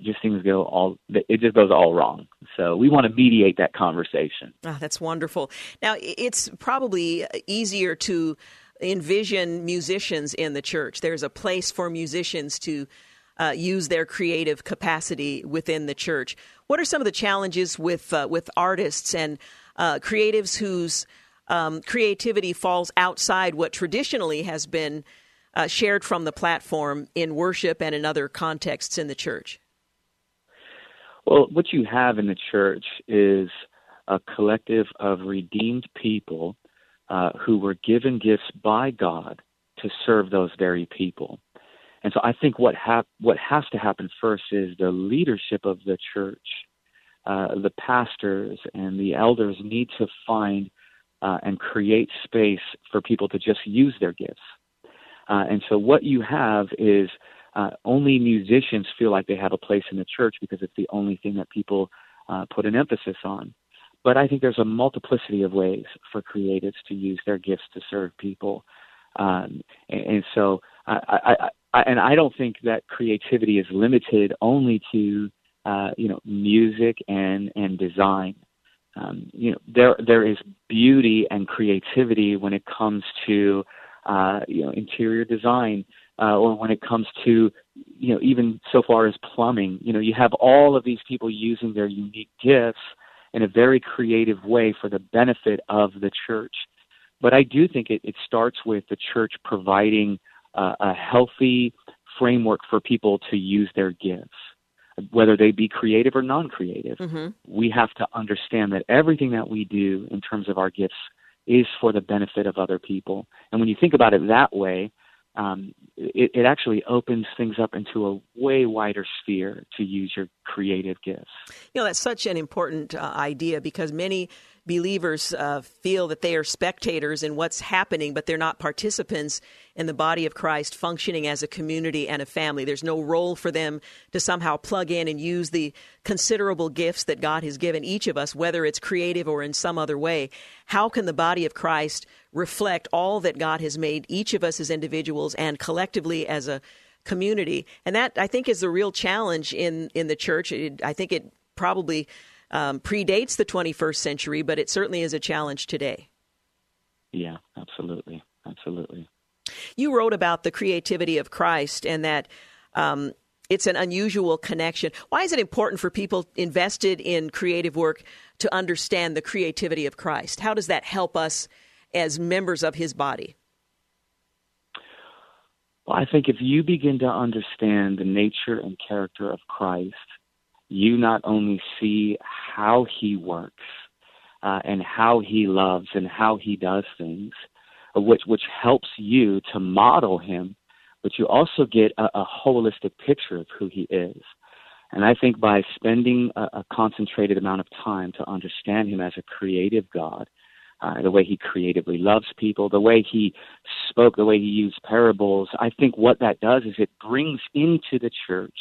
just things go all it just goes all wrong. So we want to mediate that conversation. Oh, that's wonderful. Now it's probably easier to envision musicians in the church. There's a place for musicians to uh, use their creative capacity within the church. What are some of the challenges with uh, with artists and uh, creatives whose um, creativity falls outside what traditionally has been uh, shared from the platform in worship and in other contexts in the church? Well, what you have in the church is a collective of redeemed people uh, who were given gifts by God to serve those very people. And so I think what hap- what has to happen first is the leadership of the church, uh, the pastors and the elders need to find uh, and create space for people to just use their gifts. Uh, and so what you have is uh, only musicians feel like they have a place in the church because it's the only thing that people uh, put an emphasis on. But I think there's a multiplicity of ways for creatives to use their gifts to serve people. Um, and, and, so, I, I, I, and I don't think that creativity is limited only to uh, you know, music and and design. Um, you know, there there is beauty and creativity when it comes to uh, you know interior design, uh, or when it comes to you know even so far as plumbing. You know, you have all of these people using their unique gifts in a very creative way for the benefit of the church. But I do think it, it starts with the church providing uh, a healthy framework for people to use their gifts, whether they be creative or non creative. Mm-hmm. We have to understand that everything that we do in terms of our gifts is for the benefit of other people. And when you think about it that way, um, it, it, actually opens things up into a way wider sphere to use your creative gifts. You know, that's such an important uh, idea because many believers uh, feel that they are spectators in what's happening, but they're not participants in the body of Christ functioning as a community and a family. There's no role for them to somehow plug in and use the considerable gifts that God has given each of us, whether it's creative or in some other way. How can the body of Christ reflect all that God has made each of us as individuals and collectively as a community? And that, I think, is the real challenge in, in the church. It, I think it probably um, predates the 21st century, but it certainly is a challenge today. Yeah, absolutely. Absolutely. You wrote about the creativity of Christ and that um, it's an unusual connection. Why is it important for people invested in creative work to understand the creativity of Christ? How does that help us as members of his body? Well, I think if you begin to understand the nature and character of Christ, you not only see how he works uh, and how he loves and how he does things, which which helps you to model him, but you also get a, a holistic picture of who he is. And I think by spending a, a concentrated amount of time to understand him as a creative God, uh, the way he creatively loves people, the way he spoke, the way he used parables, I think what that does is it brings into the church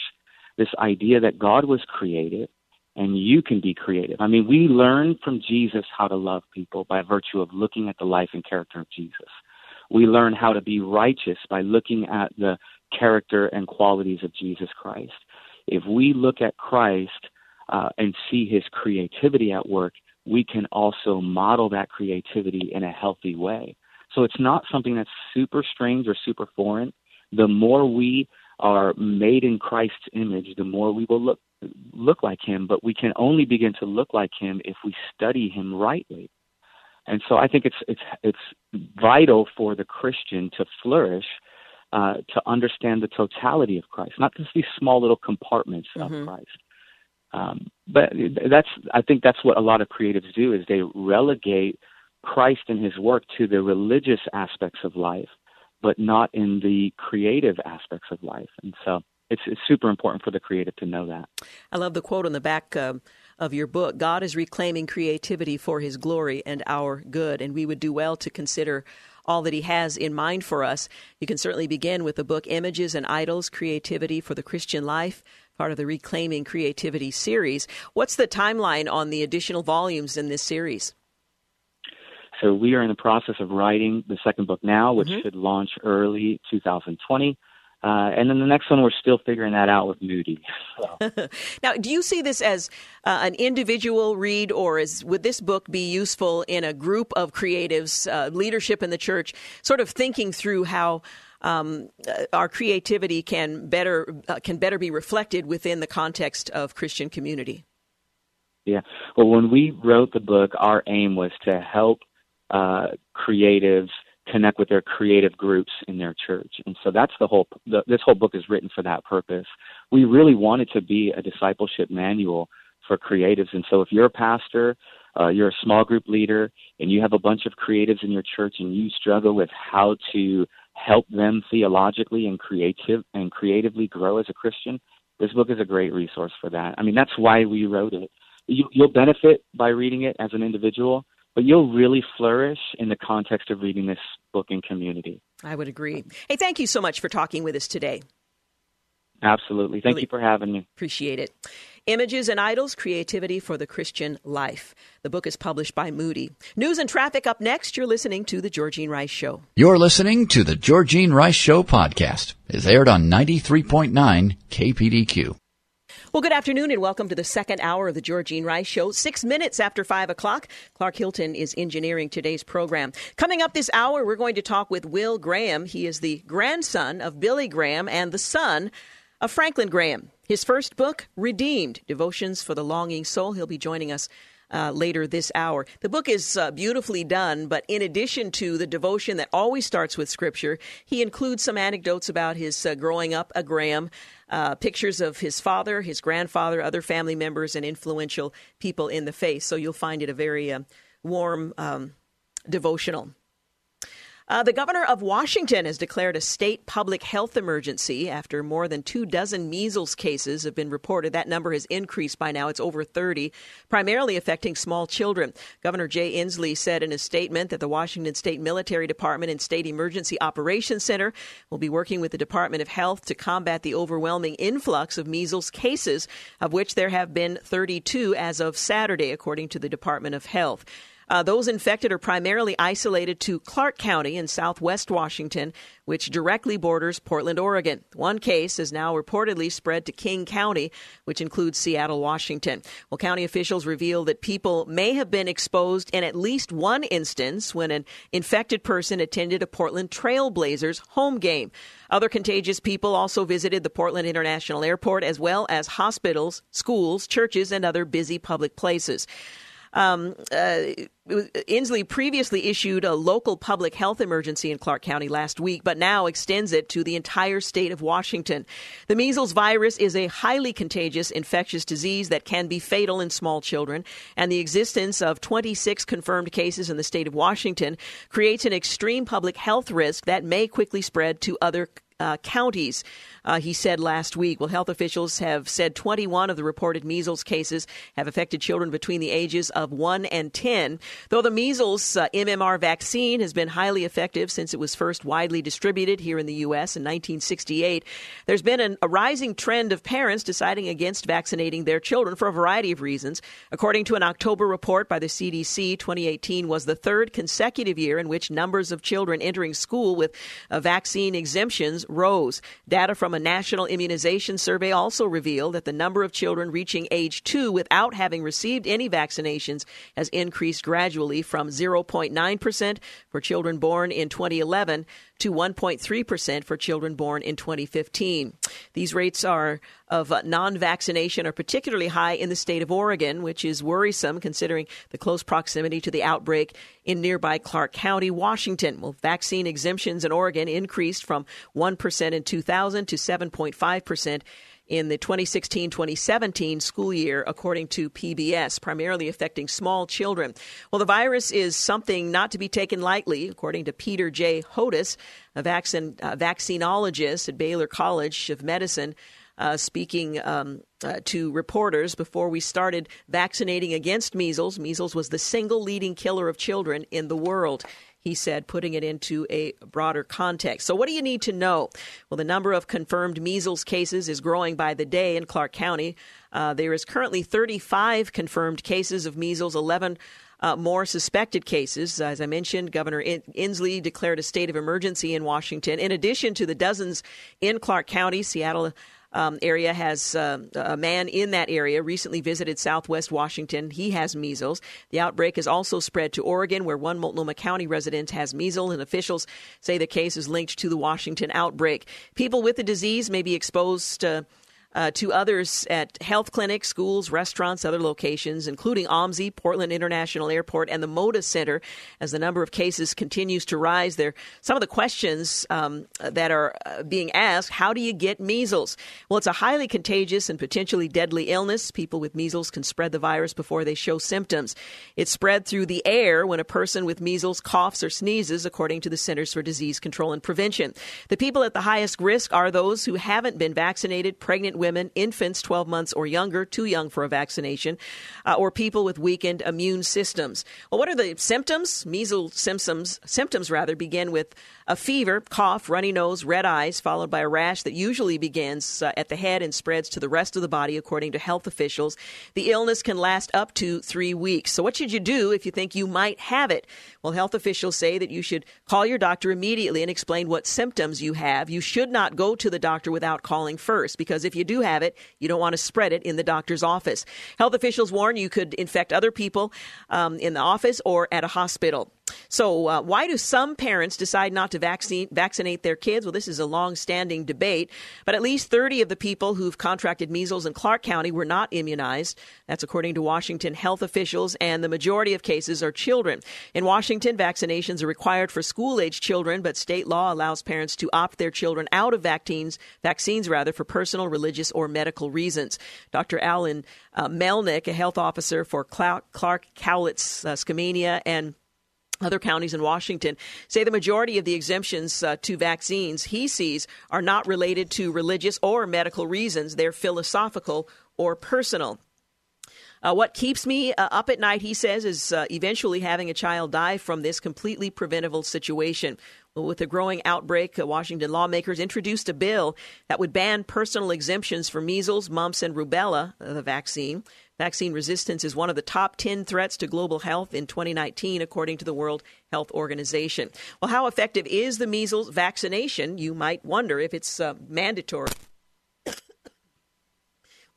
this idea that God was creative and you can be creative. I mean, we learn from Jesus how to love people by virtue of looking at the life and character of Jesus. We learn how to be righteous by looking at the character and qualities of Jesus Christ. If we look at Christ uh, and see his creativity at work, we can also model that creativity in a healthy way. So it's not something that's super strange or super foreign. The more we are made in Christ's image, the more we will look look like him, but we can only begin to look like him if we study him rightly. And so I think it's it's it's vital for the Christian to flourish, uh, to understand the totality of Christ, not just these small little compartments mm-hmm. of Christ. Um, but that's I think that's what a lot of creatives do is they relegate Christ and His work to the religious aspects of life, but not in the creative aspects of life. And so it's, it's super important for the creative to know that. I love the quote on the back uh, of your book God is reclaiming creativity for his glory and our good. And we would do well to consider all that he has in mind for us. You can certainly begin with the book Images and Idols Creativity for the Christian Life, part of the Reclaiming Creativity series. What's the timeline on the additional volumes in this series? So we are in the process of writing the second book now, which mm-hmm. should launch early 2020. Uh, and then the next one, we're still figuring that out with Moody. So. now, do you see this as uh, an individual read, or is would this book be useful in a group of creatives, uh, leadership in the church, sort of thinking through how um, uh, our creativity can better uh, can better be reflected within the context of Christian community? Yeah. Well, when we wrote the book, our aim was to help uh, creatives connect with their creative groups in their church. And so that's the whole, the, this whole book is written for that purpose. We really wanted to be a discipleship manual for creatives. And so if you're a pastor, uh, you're a small group leader, and you have a bunch of creatives in your church and you struggle with how to help them theologically and creative and creatively grow as a Christian, this book is a great resource for that. I mean, that's why we wrote it. You, you'll benefit by reading it as an individual, but you'll really flourish in the context of reading this book in community. I would agree. Hey, thank you so much for talking with us today. Absolutely. Thank really you for having me. Appreciate it. Images and Idols Creativity for the Christian Life. The book is published by Moody. News and traffic up next. You're listening to The Georgene Rice Show. You're listening to The Georgene Rice Show podcast. It's aired on 93.9 KPDQ. Well, good afternoon and welcome to the second hour of the Georgene Rice Show. Six minutes after five o'clock, Clark Hilton is engineering today's program. Coming up this hour, we're going to talk with Will Graham. He is the grandson of Billy Graham and the son of Franklin Graham. His first book, Redeemed Devotions for the Longing Soul. He'll be joining us uh, later this hour. The book is uh, beautifully done, but in addition to the devotion that always starts with Scripture, he includes some anecdotes about his uh, growing up a Graham, uh, pictures of his father, his grandfather, other family members, and influential people in the faith. So you'll find it a very uh, warm um, devotional. Uh, the governor of Washington has declared a state public health emergency after more than two dozen measles cases have been reported. That number has increased by now. It's over 30, primarily affecting small children. Governor Jay Inslee said in a statement that the Washington State Military Department and State Emergency Operations Center will be working with the Department of Health to combat the overwhelming influx of measles cases, of which there have been 32 as of Saturday, according to the Department of Health. Uh, those infected are primarily isolated to Clark County in southwest Washington, which directly borders Portland, Oregon. One case is now reportedly spread to King County, which includes Seattle, Washington. Well, county officials reveal that people may have been exposed in at least one instance when an infected person attended a Portland Trailblazers home game. Other contagious people also visited the Portland International Airport as well as hospitals, schools, churches, and other busy public places. Um, uh, Inslee previously issued a local public health emergency in Clark County last week, but now extends it to the entire state of Washington. The measles virus is a highly contagious infectious disease that can be fatal in small children, and the existence of 26 confirmed cases in the state of Washington creates an extreme public health risk that may quickly spread to other uh, counties, uh, he said last week. Well, health officials have said 21 of the reported measles cases have affected children between the ages of 1 and 10. Though the measles uh, MMR vaccine has been highly effective since it was first widely distributed here in the U.S. in 1968, there's been an, a rising trend of parents deciding against vaccinating their children for a variety of reasons. According to an October report by the CDC, 2018 was the third consecutive year in which numbers of children entering school with uh, vaccine exemptions rose. Data from a national immunization survey also revealed that the number of children reaching age two without having received any vaccinations has increased gradually from 0.9% for children born in 2011 to 1.3% for children born in 2015. These rates are of uh, non vaccination are particularly high in the state of Oregon, which is worrisome considering the close proximity to the outbreak in nearby Clark County, Washington. Well, vaccine exemptions in Oregon increased from 1% in 2000 to 7.5% in the 2016 2017 school year, according to PBS, primarily affecting small children. Well, the virus is something not to be taken lightly, according to Peter J. Hotez, a vaccine, vaccinologist at Baylor College of Medicine. Uh, speaking um, uh, to reporters before we started vaccinating against measles. Measles was the single leading killer of children in the world he said, putting it into a broader context. So, what do you need to know? Well, the number of confirmed measles cases is growing by the day in Clark County. Uh, there is currently 35 confirmed cases of measles, 11 uh, more suspected cases. As I mentioned, Governor In- Inslee declared a state of emergency in Washington. In addition to the dozens in Clark County, Seattle um, area has uh, a man in that area recently visited Southwest Washington. He has measles. The outbreak has also spread to Oregon, where one Multnomah County resident has measles, and officials say the case is linked to the Washington outbreak. People with the disease may be exposed. Uh, uh, to others at health clinics, schools, restaurants, other locations, including OMSI, Portland International Airport, and the Moda Center. As the number of cases continues to rise, there some of the questions um, that are uh, being asked: How do you get measles? Well, it's a highly contagious and potentially deadly illness. People with measles can spread the virus before they show symptoms. It's spread through the air when a person with measles coughs or sneezes, according to the Centers for Disease Control and Prevention. The people at the highest risk are those who haven't been vaccinated, pregnant women infants 12 months or younger, too young for a vaccination, uh, or people with weakened immune systems. Well, what are the symptoms? Measles symptoms, symptoms rather, begin with a fever, cough, runny nose, red eyes, followed by a rash that usually begins uh, at the head and spreads to the rest of the body, according to health officials. The illness can last up to three weeks. So, what should you do if you think you might have it? Well, health officials say that you should call your doctor immediately and explain what symptoms you have. You should not go to the doctor without calling first, because if you do have it, you don't want to spread it in the doctor's office. Health officials warn you could infect other people um, in the office or at a hospital. So, uh, why do some parents decide not to vaccine, vaccinate their kids? Well, this is a long standing debate, but at least 30 of the people who've contracted measles in Clark County were not immunized. That's according to Washington health officials, and the majority of cases are children. In Washington, vaccinations are required for school age children, but state law allows parents to opt their children out of vaccines, vaccines rather, for personal, religious, or medical reasons. Dr. Alan uh, Melnick, a health officer for Clark, Clark Cowlitz, uh, Skamania, and other counties in Washington say the majority of the exemptions uh, to vaccines he sees are not related to religious or medical reasons. They're philosophical or personal. Uh, what keeps me uh, up at night, he says, is uh, eventually having a child die from this completely preventable situation. With the growing outbreak, uh, Washington lawmakers introduced a bill that would ban personal exemptions for measles, mumps, and rubella, uh, the vaccine. Vaccine resistance is one of the top 10 threats to global health in 2019, according to the World Health Organization. Well, how effective is the measles vaccination? You might wonder if it's uh, mandatory.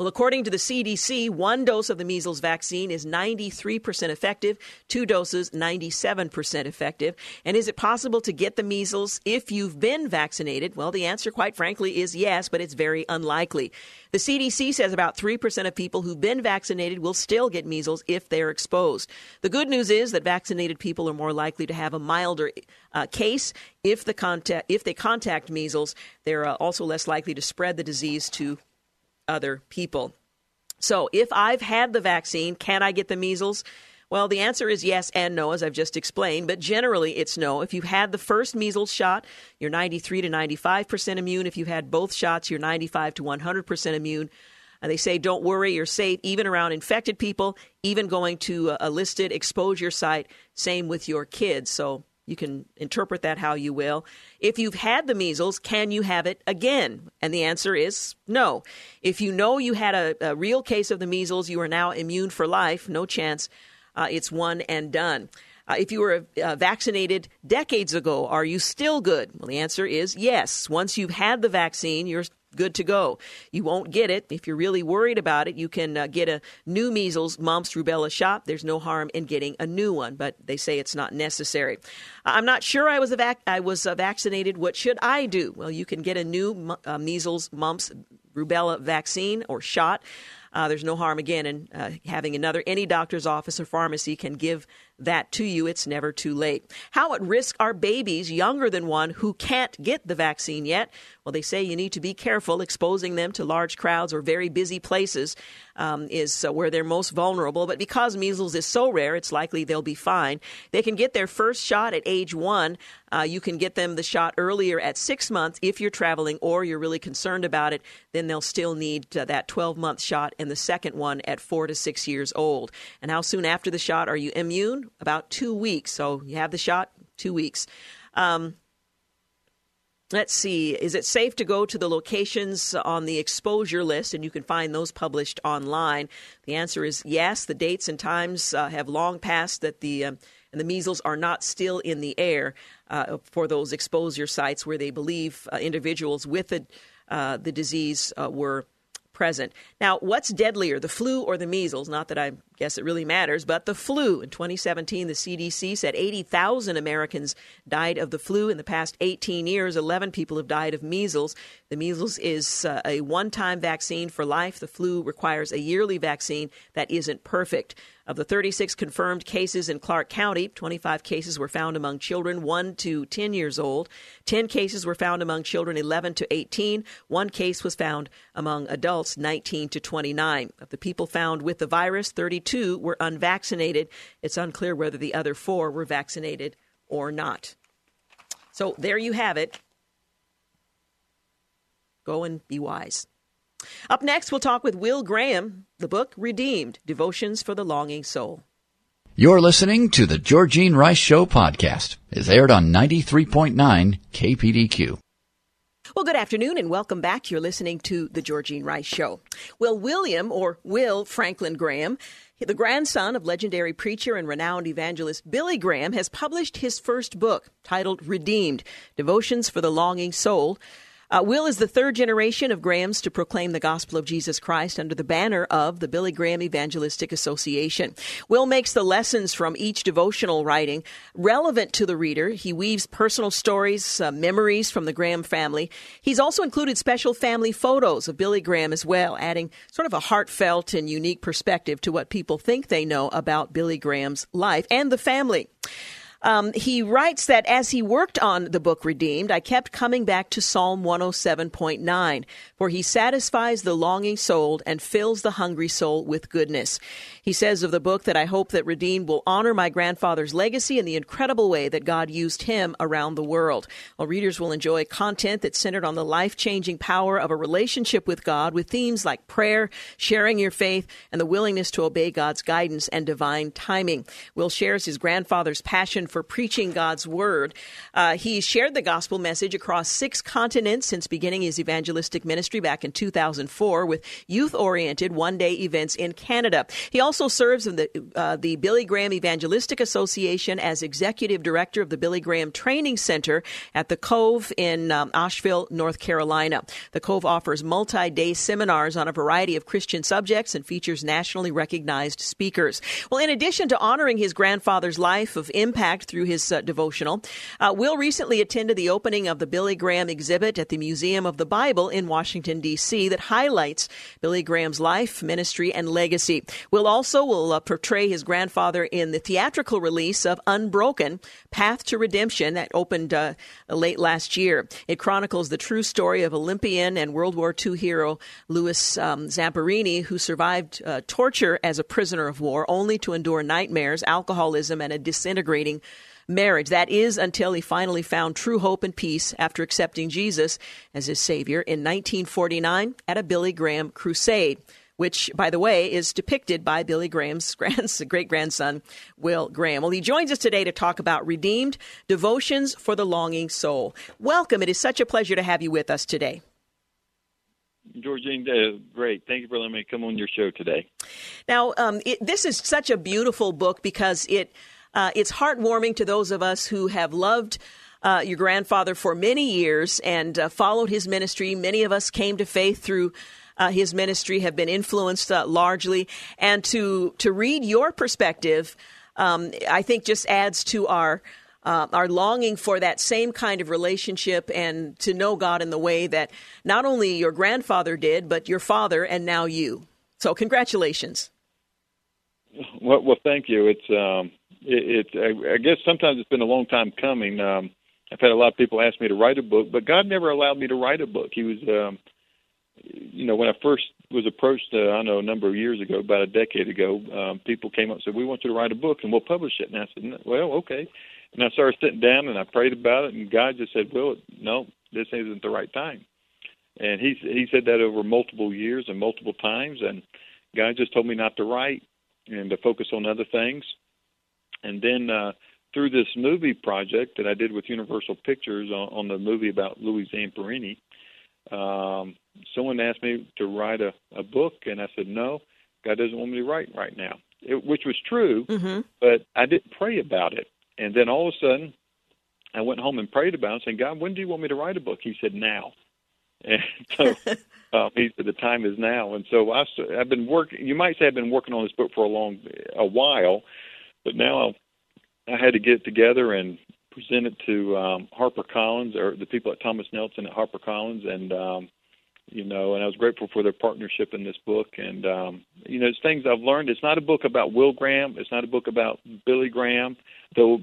Well, according to the CDC, one dose of the measles vaccine is 93% effective, two doses 97% effective. And is it possible to get the measles if you've been vaccinated? Well, the answer, quite frankly, is yes, but it's very unlikely. The CDC says about 3% of people who've been vaccinated will still get measles if they're exposed. The good news is that vaccinated people are more likely to have a milder uh, case. If, the contact, if they contact measles, they're uh, also less likely to spread the disease to other people. So, if I've had the vaccine, can I get the measles? Well, the answer is yes and no, as I've just explained, but generally it's no. If you've had the first measles shot, you're 93 to 95% immune. If you've had both shots, you're 95 to 100% immune. And they say, don't worry, you're safe even around infected people, even going to a listed exposure site. Same with your kids. So you can interpret that how you will. If you've had the measles, can you have it again? And the answer is no. If you know you had a, a real case of the measles, you are now immune for life. No chance. Uh, it's one and done. Uh, if you were uh, vaccinated decades ago, are you still good? Well, the answer is yes. Once you've had the vaccine, you're good to go. You won't get it. If you're really worried about it, you can uh, get a new measles, mumps, rubella shot. There's no harm in getting a new one, but they say it's not necessary. I'm not sure I was, vac- I was uh, vaccinated. What should I do? Well, you can get a new uh, measles, mumps, rubella vaccine or shot. Uh, there's no harm again in uh, having another. Any doctor's office or pharmacy can give that to you. It's never too late. How at risk are babies younger than one who can't get the vaccine yet? Well, they say you need to be careful exposing them to large crowds or very busy places um, is uh, where they're most vulnerable. But because measles is so rare, it's likely they'll be fine. They can get their first shot at age one. Uh, you can get them the shot earlier at six months if you're traveling or you're really concerned about it. Then they'll still need uh, that 12 month shot and the second one at four to six years old. And how soon after the shot are you immune? About two weeks. So you have the shot, two weeks. Um, Let's see. Is it safe to go to the locations on the exposure list? And you can find those published online. The answer is yes. The dates and times uh, have long passed that the uh, and the measles are not still in the air uh, for those exposure sites where they believe uh, individuals with the uh, the disease uh, were present. Now, what's deadlier, the flu or the measles? Not that I guess it really matters, but the flu. In 2017, the CDC said 80,000 Americans died of the flu. In the past 18 years, 11 people have died of measles. The measles is uh, a one time vaccine for life. The flu requires a yearly vaccine that isn't perfect. Of the 36 confirmed cases in Clark County, 25 cases were found among children 1 to 10 years old. 10 cases were found among children 11 to 18. One case was found among adults 19 to 29. Of the people found with the virus, 32 were unvaccinated. It's unclear whether the other four were vaccinated or not. So there you have it. Go and be wise. Up next, we'll talk with Will Graham, the book Redeemed Devotions for the Longing Soul. You're listening to the Georgene Rice Show podcast. It's aired on 93.9 KPDQ. Well, good afternoon and welcome back. You're listening to the Georgene Rice Show. Well, William, or Will Franklin Graham, the grandson of legendary preacher and renowned evangelist Billy Graham has published his first book titled Redeemed Devotions for the Longing Soul. Uh, Will is the third generation of Grahams to proclaim the gospel of Jesus Christ under the banner of the Billy Graham Evangelistic Association. Will makes the lessons from each devotional writing relevant to the reader. He weaves personal stories, uh, memories from the Graham family. He's also included special family photos of Billy Graham as well, adding sort of a heartfelt and unique perspective to what people think they know about Billy Graham's life and the family. Um, he writes that as he worked on the book Redeemed, I kept coming back to Psalm 107.9, for he satisfies the longing soul and fills the hungry soul with goodness. He says of the book that I hope that Redeemed will honor my grandfather's legacy and the incredible way that God used him around the world. Well, readers will enjoy content that's centered on the life changing power of a relationship with God with themes like prayer, sharing your faith, and the willingness to obey God's guidance and divine timing. Will shares his grandfather's passion for preaching God's word. Uh, he shared the gospel message across six continents since beginning his evangelistic ministry back in 2004 with youth oriented one day events in Canada. He also serves in the, uh, the Billy Graham Evangelistic Association as executive director of the Billy Graham Training Center at the Cove in um, Asheville, North Carolina. The Cove offers multi day seminars on a variety of Christian subjects and features nationally recognized speakers. Well, in addition to honoring his grandfather's life of impact, through his uh, devotional. Uh, Will recently attended the opening of the Billy Graham exhibit at the Museum of the Bible in Washington, D.C., that highlights Billy Graham's life, ministry, and legacy. Will also will uh, portray his grandfather in the theatrical release of Unbroken Path to Redemption that opened uh, late last year. It chronicles the true story of Olympian and World War II hero Louis um, Zamperini, who survived uh, torture as a prisoner of war, only to endure nightmares, alcoholism, and a disintegrating marriage. That is until he finally found true hope and peace after accepting Jesus as his Savior in 1949 at a Billy Graham crusade which, by the way, is depicted by Billy Graham's great grandson, Will Graham. Well, he joins us today to talk about Redeemed Devotions for the Longing Soul. Welcome. It is such a pleasure to have you with us today. Georgene, uh, great. Thank you for letting me come on your show today. Now, um, it, this is such a beautiful book because it uh, it's heartwarming to those of us who have loved uh, your grandfather for many years and uh, followed his ministry. Many of us came to faith through uh, his ministry, have been influenced uh, largely, and to to read your perspective, um, I think just adds to our. Uh, our longing for that same kind of relationship and to know God in the way that not only your grandfather did, but your father and now you. So, congratulations. Well, well thank you. It's um, it, it I, guess sometimes it's been a long time coming. Um, I've had a lot of people ask me to write a book, but God never allowed me to write a book. He was, um, you know, when I first was approached, uh, I know, a number of years ago, about a decade ago, um, people came up and said, "We want you to write a book, and we'll publish it." And I said, "Well, okay." And I started sitting down and I prayed about it, and God just said, "Well, no, this isn't the right time." And he he said that over multiple years and multiple times, and God just told me not to write and to focus on other things. And then uh, through this movie project that I did with Universal Pictures on, on the movie about Louis Zamperini, um, someone asked me to write a, a book, and I said, no, God doesn't want me to write right now, it, which was true, mm-hmm. but I didn't pray about it. And then all of a sudden, I went home and prayed about it, saying, God, when do you want me to write a book? He said, now. And so um, he said, the time is now. And so I, I've been working, you might say I've been working on this book for a long, a while, but now I, I had to get it together and present it to um, Harper Collins or the people at Thomas Nelson at Harper Collins, and um, you know, and I was grateful for their partnership in this book. And um, you know, it's things I've learned. It's not a book about Will Graham. It's not a book about Billy Graham, though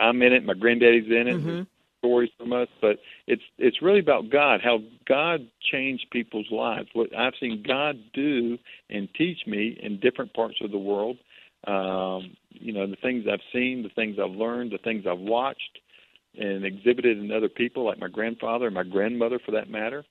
I'm in it. My granddaddy's in it. Mm-hmm. Stories from us, but it's it's really about God. How God changed people's lives. What I've seen God do and teach me in different parts of the world um, you know, the things I've seen, the things I've learned, the things I've watched and exhibited in other people, like my grandfather and my grandmother, for that matter,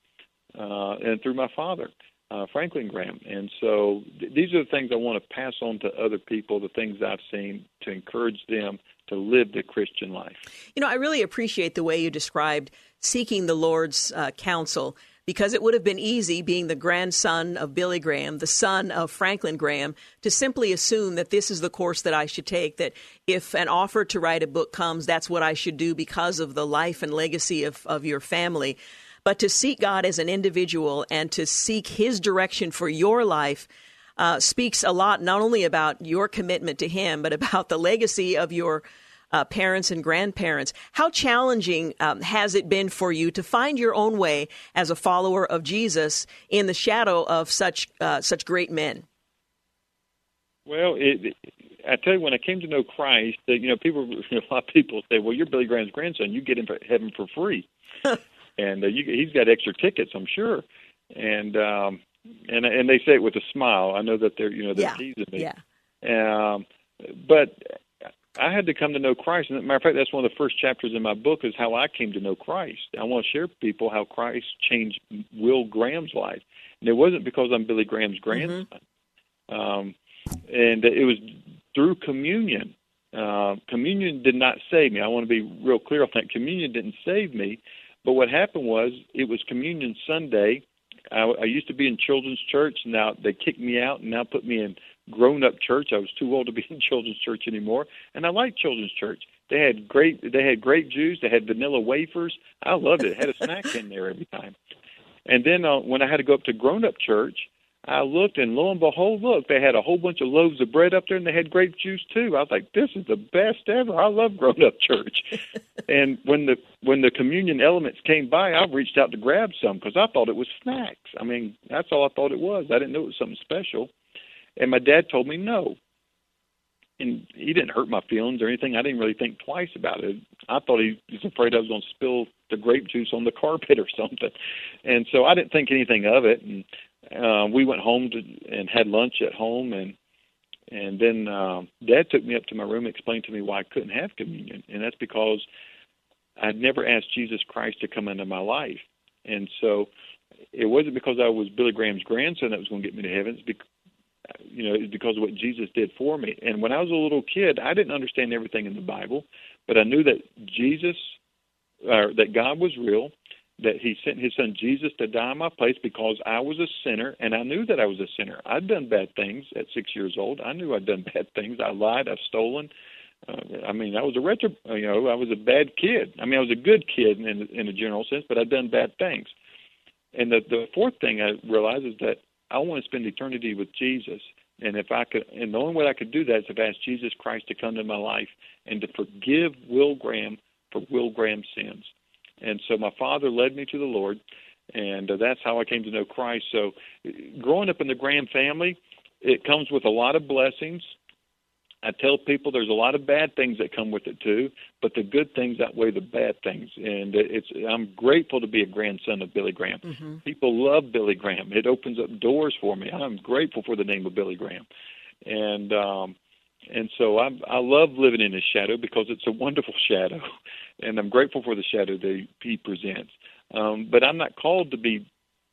uh, and through my father, uh, Franklin Graham. And so th- these are the things I want to pass on to other people, the things I've seen to encourage them to live the Christian life. You know, I really appreciate the way you described seeking the Lord's uh, counsel because it would have been easy, being the grandson of Billy Graham, the son of Franklin Graham, to simply assume that this is the course that I should take, that if an offer to write a book comes, that's what I should do because of the life and legacy of, of your family. but to seek God as an individual and to seek His direction for your life uh, speaks a lot not only about your commitment to Him, but about the legacy of your uh, parents and grandparents. How challenging um, has it been for you to find your own way as a follower of Jesus in the shadow of such uh, such great men? Well, it, I tell you, when I came to know Christ, uh, you know, people, you know, a lot of people say, "Well, you're Billy Graham's grandson. You get into heaven for free," and uh, you, he's got extra tickets, I'm sure. And um, and and they say it with a smile. I know that they're you know they're yeah. teasing me. Yeah. Um, but I had to come to know Christ. And matter of fact, that's one of the first chapters in my book is how I came to know Christ. I want to share with people how Christ changed Will Graham's life, and it wasn't because I'm Billy Graham's Mm-hmm. grandson. Um, and it was through communion. Uh, communion did not save me. I want to be real clear on that. Communion didn't save me, but what happened was it was Communion Sunday. I, I used to be in children's church. Now they kicked me out and now put me in grown-up church. I was too old to be in children's church anymore, and I liked children's church. They had great. They had grape juice. They had vanilla wafers. I loved it. it had a snack in there every time. And then uh, when I had to go up to grown-up church, I looked, and lo and behold, look, they had a whole bunch of loaves of bread up there, and they had grape juice too. I was like, "This is the best ever." I love grown-up church. and when the when the communion elements came by, I reached out to grab some because I thought it was snacks. I mean, that's all I thought it was. I didn't know it was something special. And my dad told me no. And he didn't hurt my feelings or anything. I didn't really think twice about it. I thought he was afraid I was going to spill the grape juice on the carpet or something. And so I didn't think anything of it. And uh, we went home to, and had lunch at home. And and then uh, Dad took me up to my room and explained to me why I couldn't have communion. And that's because I'd never asked Jesus Christ to come into my life. And so it wasn't because I was Billy Graham's grandson that was going to get me to heaven. It's you know, it's because of what Jesus did for me. And when I was a little kid, I didn't understand everything in the Bible, but I knew that Jesus, uh, that God was real, that He sent His Son Jesus to die in my place because I was a sinner, and I knew that I was a sinner. I'd done bad things at six years old. I knew I'd done bad things. I lied. I've stolen. Uh, I mean, I was a retro. You know, I was a bad kid. I mean, I was a good kid in in a general sense, but I'd done bad things. And the the fourth thing I realized is that I want to spend eternity with Jesus. And if I could, and the only way I could do that is if I asked Jesus Christ to come into my life and to forgive Will Graham for Will Graham's sins. And so my father led me to the Lord, and uh, that's how I came to know Christ. So growing up in the Graham family, it comes with a lot of blessings. I tell people there's a lot of bad things that come with it too, but the good things outweigh the bad things. And it's I'm grateful to be a grandson of Billy Graham. Mm-hmm. People love Billy Graham. It opens up doors for me. I'm grateful for the name of Billy Graham. And um and so I I love living in his shadow because it's a wonderful shadow, and I'm grateful for the shadow that he presents. Um, but I'm not called to be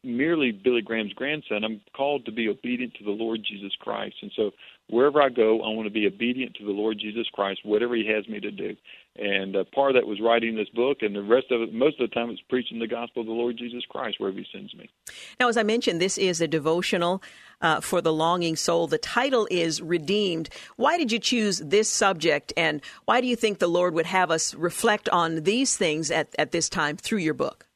merely Billy Graham's grandson. I'm called to be obedient to the Lord Jesus Christ. And so wherever I go, I want to be obedient to the Lord Jesus Christ, whatever He has me to do. And uh, part of that was writing this book, and the rest of it, most of the time, it's preaching the gospel of the Lord Jesus Christ wherever He sends me. Now, as I mentioned, this is a devotional uh, for the longing soul. The title is Redeemed. Why did you choose this subject, and why do you think the Lord would have us reflect on these things at, at this time through your book?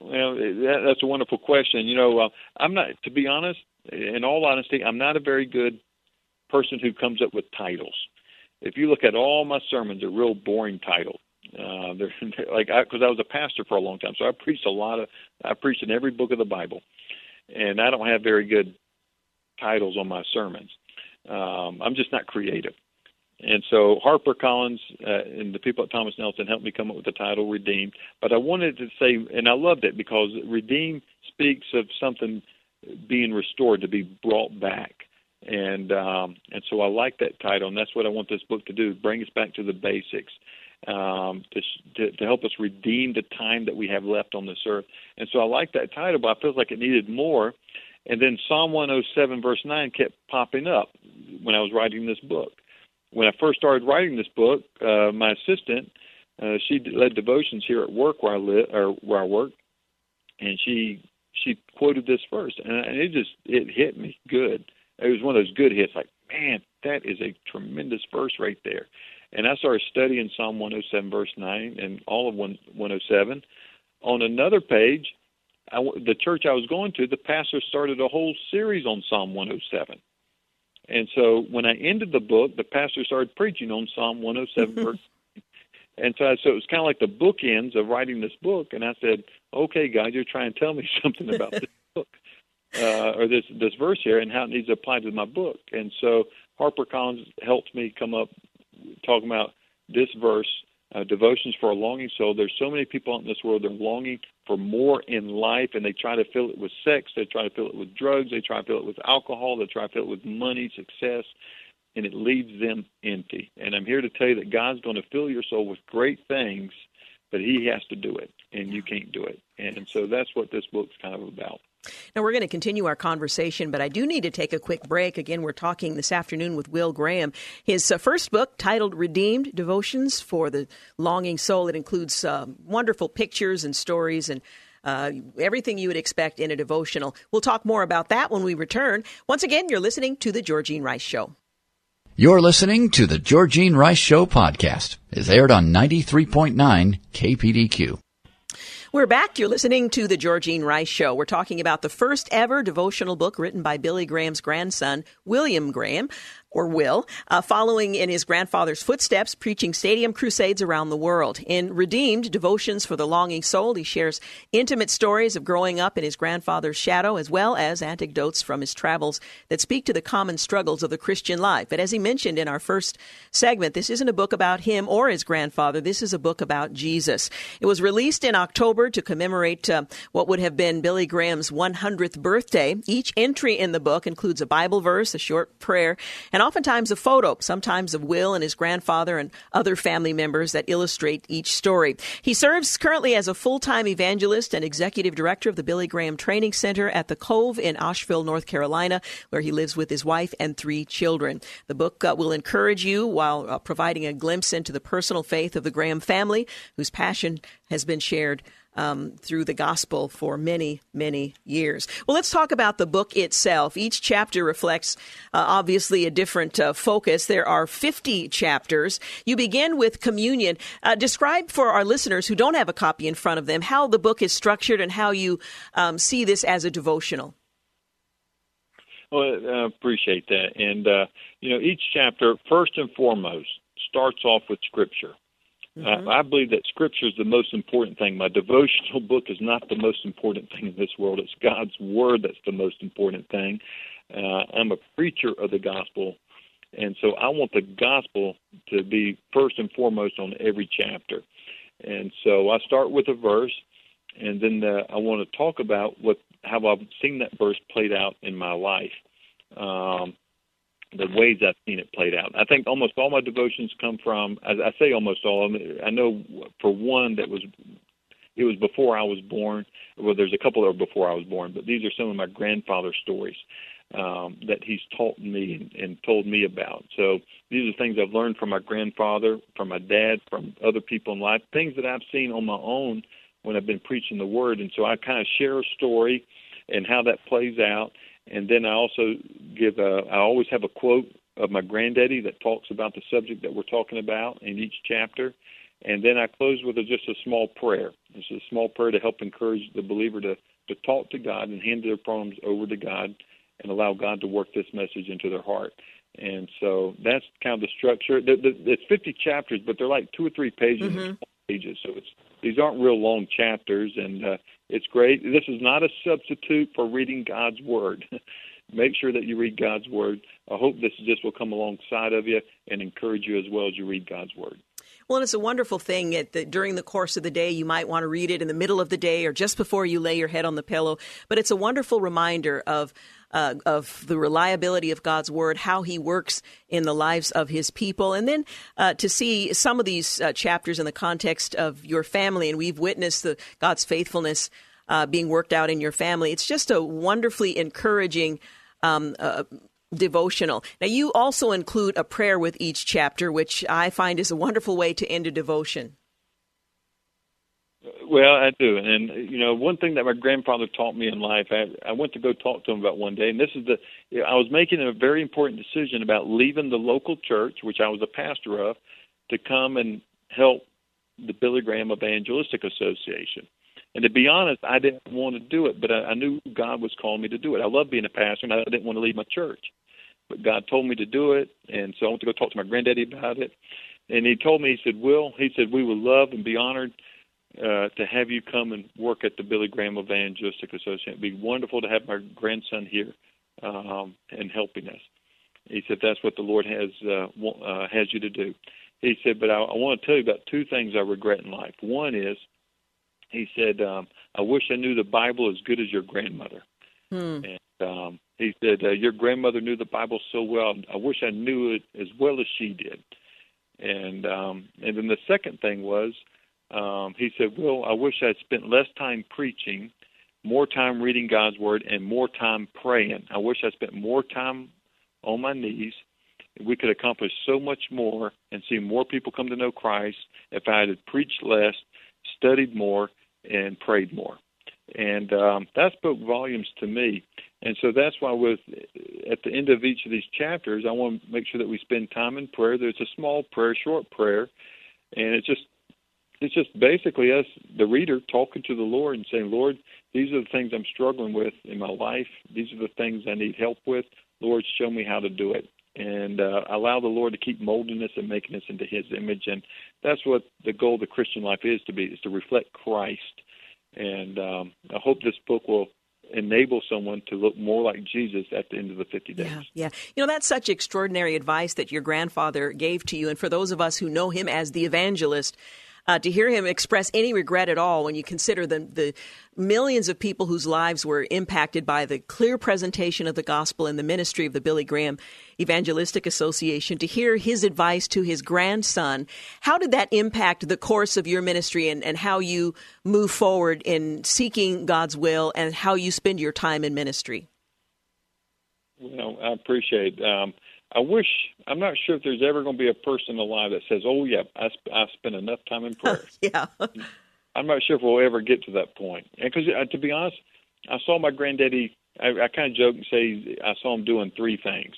Well, that, that's a wonderful question. You know, uh, I'm not, to be honest, in all honesty, I'm not a very good person who comes up with titles. If you look at all my sermons, they're real boring titles. Uh, they're, they're like because I, I was a pastor for a long time, so I preached a lot of. I preached in every book of the Bible, and I don't have very good titles on my sermons. Um, I'm just not creative. And so Harper Collins uh, and the people at Thomas Nelson helped me come up with the title Redeemed. But I wanted to say, and I loved it because Redeemed speaks of something being restored, to be brought back. And um, and so I like that title, and that's what I want this book to do: bring us back to the basics, um, to, to to help us redeem the time that we have left on this earth. And so I like that title, but I felt like it needed more. And then Psalm 107 verse 9 kept popping up when I was writing this book when I first started writing this book, uh, my assistant, uh, she led devotions here at work where I live or where I work, and she she quoted this verse, and it just it hit me good. It was one of those good hits, like man, that is a tremendous verse right there. And I started studying Psalm 107 verse 9 and all of 107. on another page, I, the church I was going to, the pastor started a whole series on Psalm 107. And so when I ended the book, the pastor started preaching on Psalm 107 verse. And so, I, so it was kind of like the bookends of writing this book. And I said, "Okay, God, you're trying to tell me something about this book, uh, or this this verse here, and how it needs to apply to my book." And so Harper Collins helped me come up talking about this verse uh, devotions for a longing soul. There's so many people out in this world that are longing for more in life, and they try to fill it with sex, they try to fill it with drugs, they try to fill it with alcohol, they try to fill it with money, success, and it leaves them empty. And I'm here to tell you that God's going to fill your soul with great things, but He has to do it, and you can't do it. And so that's what this book's kind of about. Now, we're going to continue our conversation, but I do need to take a quick break. Again, we're talking this afternoon with Will Graham. His uh, first book, titled Redeemed Devotions for the Longing Soul, it includes uh, wonderful pictures and stories and uh, everything you would expect in a devotional. We'll talk more about that when we return. Once again, you're listening to The Georgene Rice Show. You're listening to The Georgene Rice Show podcast. It's aired on 93.9 KPDQ. We're back. You're listening to the Georgene Rice Show. We're talking about the first ever devotional book written by Billy Graham's grandson, William Graham, or will, uh, following in his grandfather's footsteps, preaching stadium crusades around the world. In Redeemed, Devotions for the Longing Soul, he shares intimate stories of growing up in his grandfather's shadow, as well as anecdotes from his travels that speak to the common struggles of the Christian life. But as he mentioned in our first segment, this isn't a book about him or his grandfather. This is a book about Jesus. It was released in October to commemorate uh, what would have been Billy Graham's 100th birthday. Each entry in the book includes a Bible verse, a short prayer, and and oftentimes a photo, sometimes of Will and his grandfather and other family members that illustrate each story. He serves currently as a full time evangelist and executive director of the Billy Graham Training Center at the Cove in Asheville, North Carolina, where he lives with his wife and three children. The book uh, will encourage you while uh, providing a glimpse into the personal faith of the Graham family, whose passion has been shared um, through the gospel for many, many years. Well, let's talk about the book itself. Each chapter reflects uh, obviously a different uh, focus. There are 50 chapters. You begin with communion. Uh, describe for our listeners who don't have a copy in front of them how the book is structured and how you um, see this as a devotional. Well, I appreciate that. And, uh, you know, each chapter, first and foremost, starts off with Scripture. Mm-hmm. I, I believe that Scripture is the most important thing. My devotional book is not the most important thing in this world. It's God's Word that's the most important thing. Uh, I'm a preacher of the gospel, and so I want the gospel to be first and foremost on every chapter. And so I start with a verse, and then uh, I want to talk about what how I've seen that verse played out in my life. Um, the ways I've seen it played out. I think almost all my devotions come from. I, I say almost all. I know for one that was it was before I was born. Well, there's a couple that were before I was born, but these are some of my grandfather's stories um, that he's taught me and, and told me about. So these are things I've learned from my grandfather, from my dad, from other people in life, things that I've seen on my own when I've been preaching the word. And so I kind of share a story and how that plays out and then I also give a, I always have a quote of my granddaddy that talks about the subject that we're talking about in each chapter. And then I close with a, just a small prayer. It's a small prayer to help encourage the believer to, to talk to God and hand their problems over to God and allow God to work this message into their heart. And so that's kind of the structure. The, the, it's 50 chapters, but they're like two or three pages. Mm-hmm. Pages, so it's these aren't real long chapters, and uh, it's great. This is not a substitute for reading God's Word. Make sure that you read God's Word. I hope this just will come alongside of you and encourage you as well as you read God's Word. Well, and it's a wonderful thing that during the course of the day, you might want to read it in the middle of the day or just before you lay your head on the pillow. But it's a wonderful reminder of uh, of the reliability of God's word, how He works in the lives of His people, and then uh, to see some of these uh, chapters in the context of your family, and we've witnessed the God's faithfulness uh, being worked out in your family. It's just a wonderfully encouraging. Um, uh, devotional. Now, you also include a prayer with each chapter, which I find is a wonderful way to end a devotion. Well, I do, and you know, one thing that my grandfather taught me in life, I, I went to go talk to him about one day, and this is the, I was making a very important decision about leaving the local church, which I was a pastor of, to come and help the Billy Graham Evangelistic Association, And to be honest, I didn't want to do it, but I, I knew God was calling me to do it. I love being a pastor, and I didn't want to leave my church. But God told me to do it, and so I went to go talk to my granddaddy about it. And he told me, he said, Will, he said, we would love and be honored uh, to have you come and work at the Billy Graham Evangelistic Association. It'd be wonderful to have my grandson here um, and helping us. He said that's what the Lord has uh, uh, has you to do. He said, but I, I want to tell you about two things I regret in life. One is, he said, um, I wish I knew the Bible as good as your grandmother. Hmm. And um, he said, uh, your grandmother knew the Bible so well. I wish I knew it as well as she did. And um, and then the second thing was, um, he said, Well, I wish I'd spent less time preaching, more time reading God's Word, and more time praying. I wish I spent more time on my knees. We could accomplish so much more and see more people come to know Christ if I had preached less, studied more, and prayed more. And um, that spoke volumes to me. And so that's why, with at the end of each of these chapters, I want to make sure that we spend time in prayer. There's a small prayer, short prayer, and it's just it's just basically us, the reader, talking to the Lord and saying, Lord, these are the things I'm struggling with in my life. These are the things I need help with. Lord, show me how to do it. And uh, allow the Lord to keep molding us and making us into His image. And that's what the goal of the Christian life is to be, is to reflect Christ. And um, I hope this book will enable someone to look more like Jesus at the end of the 50 days. Yeah, yeah. You know, that's such extraordinary advice that your grandfather gave to you. And for those of us who know him as the evangelist, uh, to hear him express any regret at all when you consider the, the millions of people whose lives were impacted by the clear presentation of the gospel and the ministry of the Billy Graham Evangelistic Association, to hear his advice to his grandson, how did that impact the course of your ministry and, and how you move forward in seeking God's will and how you spend your time in ministry? Well, I appreciate um, I wish I'm not sure if there's ever going to be a person alive that says, "Oh yeah, I, sp- I spent enough time in prayer." yeah. I'm not sure if we'll ever get to that point. And because uh, to be honest, I saw my granddaddy. I, I kind of joke and say I saw him doing three things.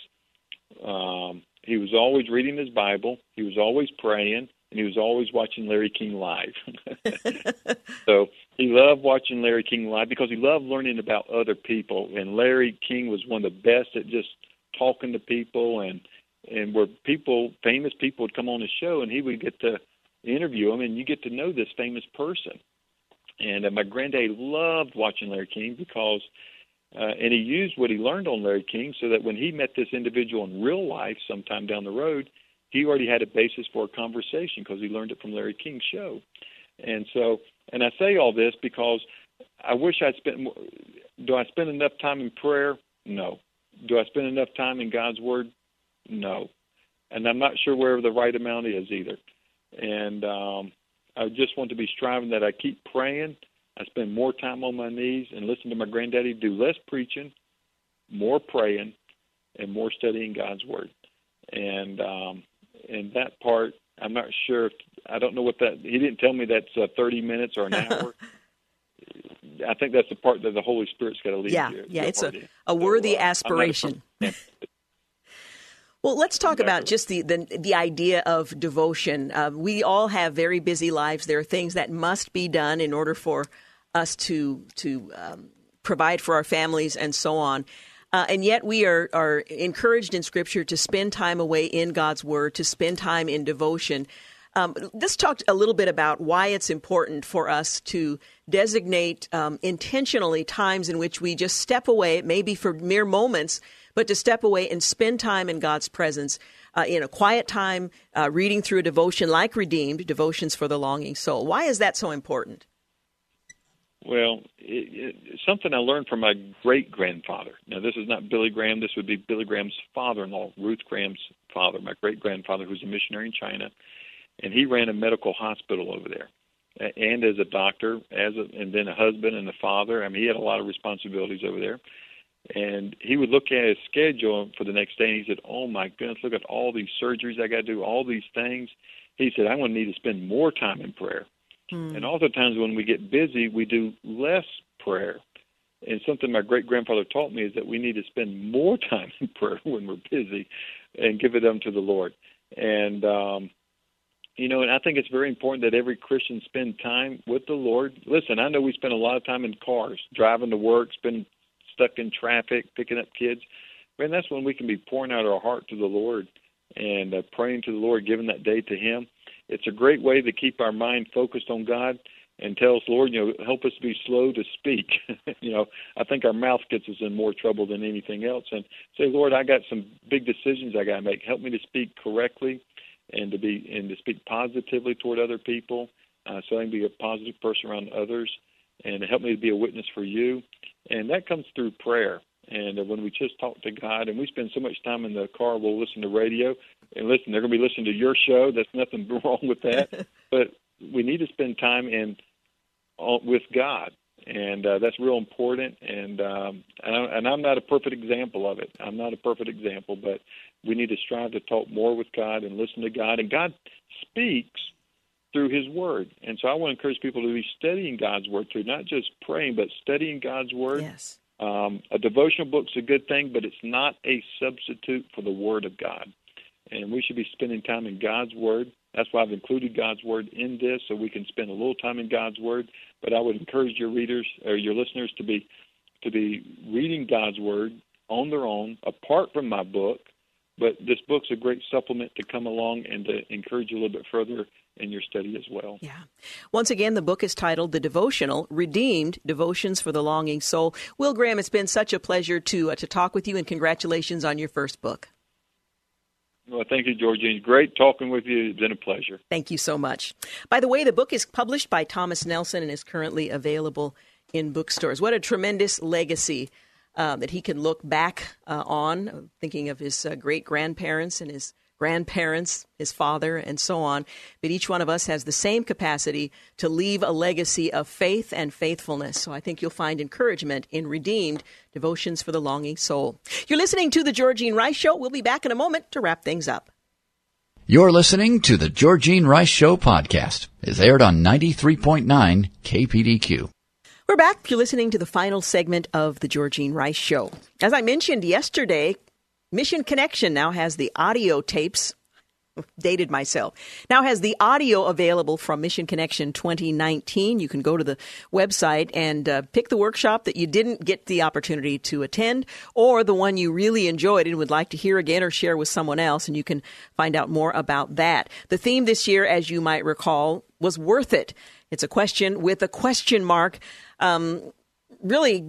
Um, he was always reading his Bible. He was always praying, and he was always watching Larry King live. so he loved watching Larry King live because he loved learning about other people. And Larry King was one of the best at just talking to people and and where people famous people would come on the show and he would get to interview them and you get to know this famous person. And uh, my granddad loved watching larry king because uh, and he used what he learned on larry king so that when he met this individual in real life sometime down the road he already had a basis for a conversation because he learned it from larry king's show. And so and i say all this because i wish i'd spent do i spend enough time in prayer? No do I spend enough time in God's Word? No. And I'm not sure where the right amount is either. And um, I just want to be striving that I keep praying. I spend more time on my knees and listen to my granddaddy do less preaching, more praying, and more studying God's Word. And um, and that part, I'm not sure. If, I don't know what that. He didn't tell me that's uh, 30 minutes or an hour. I think that's the part that the Holy Spirit's got to lead yeah, you. Yeah, it's a, a worthy so, uh, aspiration. Well, let's talk about just the, the, the idea of devotion. Uh, we all have very busy lives. There are things that must be done in order for us to to um, provide for our families and so on. Uh, and yet, we are are encouraged in Scripture to spend time away in God's Word, to spend time in devotion. Um, let's talk a little bit about why it's important for us to designate um, intentionally times in which we just step away, maybe for mere moments, but to step away and spend time in God's presence. Uh, in a quiet time, uh, reading through a devotion like Redeemed, Devotions for the Longing Soul. Why is that so important? Well, it, it, something I learned from my great grandfather. Now, this is not Billy Graham. This would be Billy Graham's father-in-law, Ruth Graham's father, my great grandfather, who's a missionary in China and he ran a medical hospital over there and as a doctor as a, and then a husband and a father. I mean he had a lot of responsibilities over there. And he would look at his schedule for the next day and he said oh my goodness look at all these surgeries i got to do all these things. He said i'm going to need to spend more time in prayer. Hmm. and oftentimes when we get busy we do less prayer. And something my great grandfather taught me is that we need to spend more time in prayer when we're busy and give it unto the lord. And um you know, and I think it's very important that every Christian spend time with the Lord. Listen, I know we spend a lot of time in cars, driving to work, spend stuck in traffic, picking up kids. Man, that's when we can be pouring out our heart to the Lord and uh, praying to the Lord, giving that day to Him. It's a great way to keep our mind focused on God and tell us, Lord, you know, help us be slow to speak. you know, I think our mouth gets us in more trouble than anything else. And say, Lord, I got some big decisions I got to make. Help me to speak correctly and to be and to speak positively toward other people, uh, so I can be a positive person around others, and to help me to be a witness for you. And that comes through prayer. And uh, when we just talk to God, and we spend so much time in the car, we'll listen to radio and listen. They're going to be listening to your show. That's nothing wrong with that, but we need to spend time in uh, with God, and uh, that's real important. And um, and, I, and I'm not a perfect example of it. I'm not a perfect example, but we need to strive to talk more with God and listen to God. And God speaks through His Word. And so I want to encourage people to be studying God's Word too, not just praying, but studying God's Word. Yes. Um, a devotional book's a good thing, but it's not a substitute for the Word of God. And we should be spending time in God's Word. That's why I've included God's Word in this, so we can spend a little time in God's Word. But I would encourage your readers or your listeners to be to be reading God's Word on their own, apart from my book, but this book's a great supplement to come along and to encourage you a little bit further in your study as well. Yeah. Once again, the book is titled The Devotional Redeemed Devotions for the Longing Soul. Will Graham, it's been such a pleasure to uh, to talk with you, and congratulations on your first book. Well, thank you, Georgene. Great talking with you. It's been a pleasure. Thank you so much. By the way, the book is published by Thomas Nelson and is currently available in bookstores. What a tremendous legacy uh, that he can look back uh, on, thinking of his uh, great grandparents and his grandparents, his father, and so on. But each one of us has the same capacity to leave a legacy of faith and faithfulness. So I think you'll find encouragement in Redeemed Devotions for the Longing Soul. You're listening to The Georgene Rice Show. We'll be back in a moment to wrap things up. You're listening to the Georgene Rice Show podcast. It's aired on 93.9 KPDQ. We're back. You're listening to the final segment of the Georgene Rice Show. As I mentioned yesterday, Mission Connection now has the audio tapes. Dated myself. Now has the audio available from Mission Connection 2019. You can go to the website and uh, pick the workshop that you didn't get the opportunity to attend, or the one you really enjoyed and would like to hear again or share with someone else, and you can find out more about that. The theme this year, as you might recall, was worth it. It's a question with a question mark um, really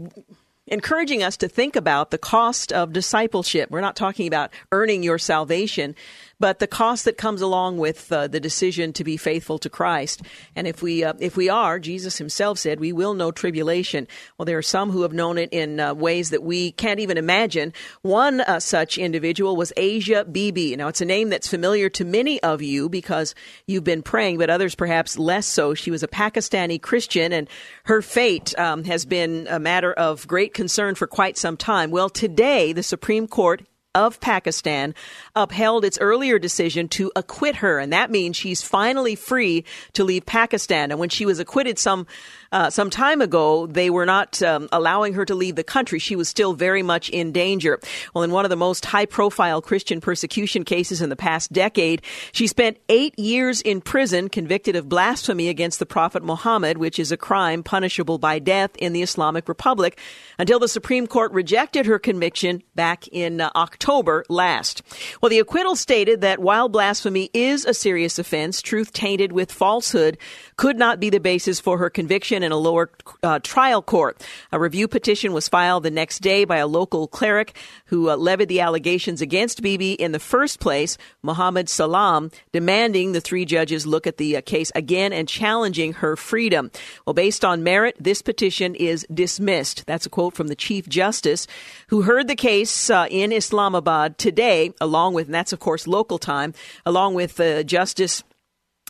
encouraging us to think about the cost of discipleship. We're not talking about earning your salvation, but the cost that comes along with uh, the decision to be faithful to Christ. And if we uh, if we are, Jesus Himself said, we will know tribulation. Well, there are some who have known it in uh, ways that we can't even imagine. One uh, such individual was Asia Bibi. Now, it's a name that's familiar to many of you because you've been praying, but others perhaps less so. She was a Pakistani Christian, and her fate um, has been a matter of great concern for quite some time. Well, today the Supreme Court of Pakistan upheld its earlier decision to acquit her, and that means she's finally free to leave Pakistan. And when she was acquitted some uh, some time ago, they were not um, allowing her to leave the country. She was still very much in danger. Well, in one of the most high profile Christian persecution cases in the past decade, she spent eight years in prison convicted of blasphemy against the Prophet Muhammad, which is a crime punishable by death in the Islamic Republic, until the Supreme Court rejected her conviction back in uh, October last. Well, the acquittal stated that while blasphemy is a serious offense, truth tainted with falsehood could not be the basis for her conviction in a lower uh, trial court. A review petition was filed the next day by a local cleric who uh, levied the allegations against Bibi in the first place, Muhammad Salam, demanding the three judges look at the uh, case again and challenging her freedom. Well, based on merit, this petition is dismissed. That's a quote from the Chief Justice, who heard the case uh, in Islamabad today, along with, and that's of course local time, along with uh, Justice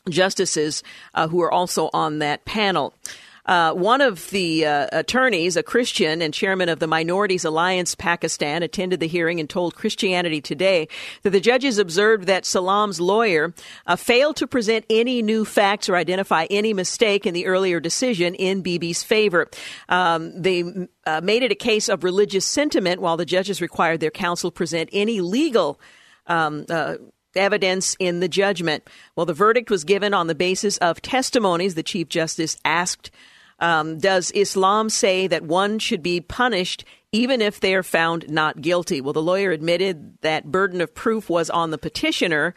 justices uh, who are also on that panel. Uh, one of the uh, attorneys, a Christian and chairman of the Minorities Alliance Pakistan, attended the hearing and told Christianity Today that the judges observed that Salam's lawyer uh, failed to present any new facts or identify any mistake in the earlier decision in Bibi's favor. Um, they uh, made it a case of religious sentiment, while the judges required their counsel present any legal um, uh, evidence in the judgment. Well, the verdict was given on the basis of testimonies. The Chief Justice asked, um, Does Islam say that one should be punished even if they are found not guilty? Well, the lawyer admitted that burden of proof was on the petitioner.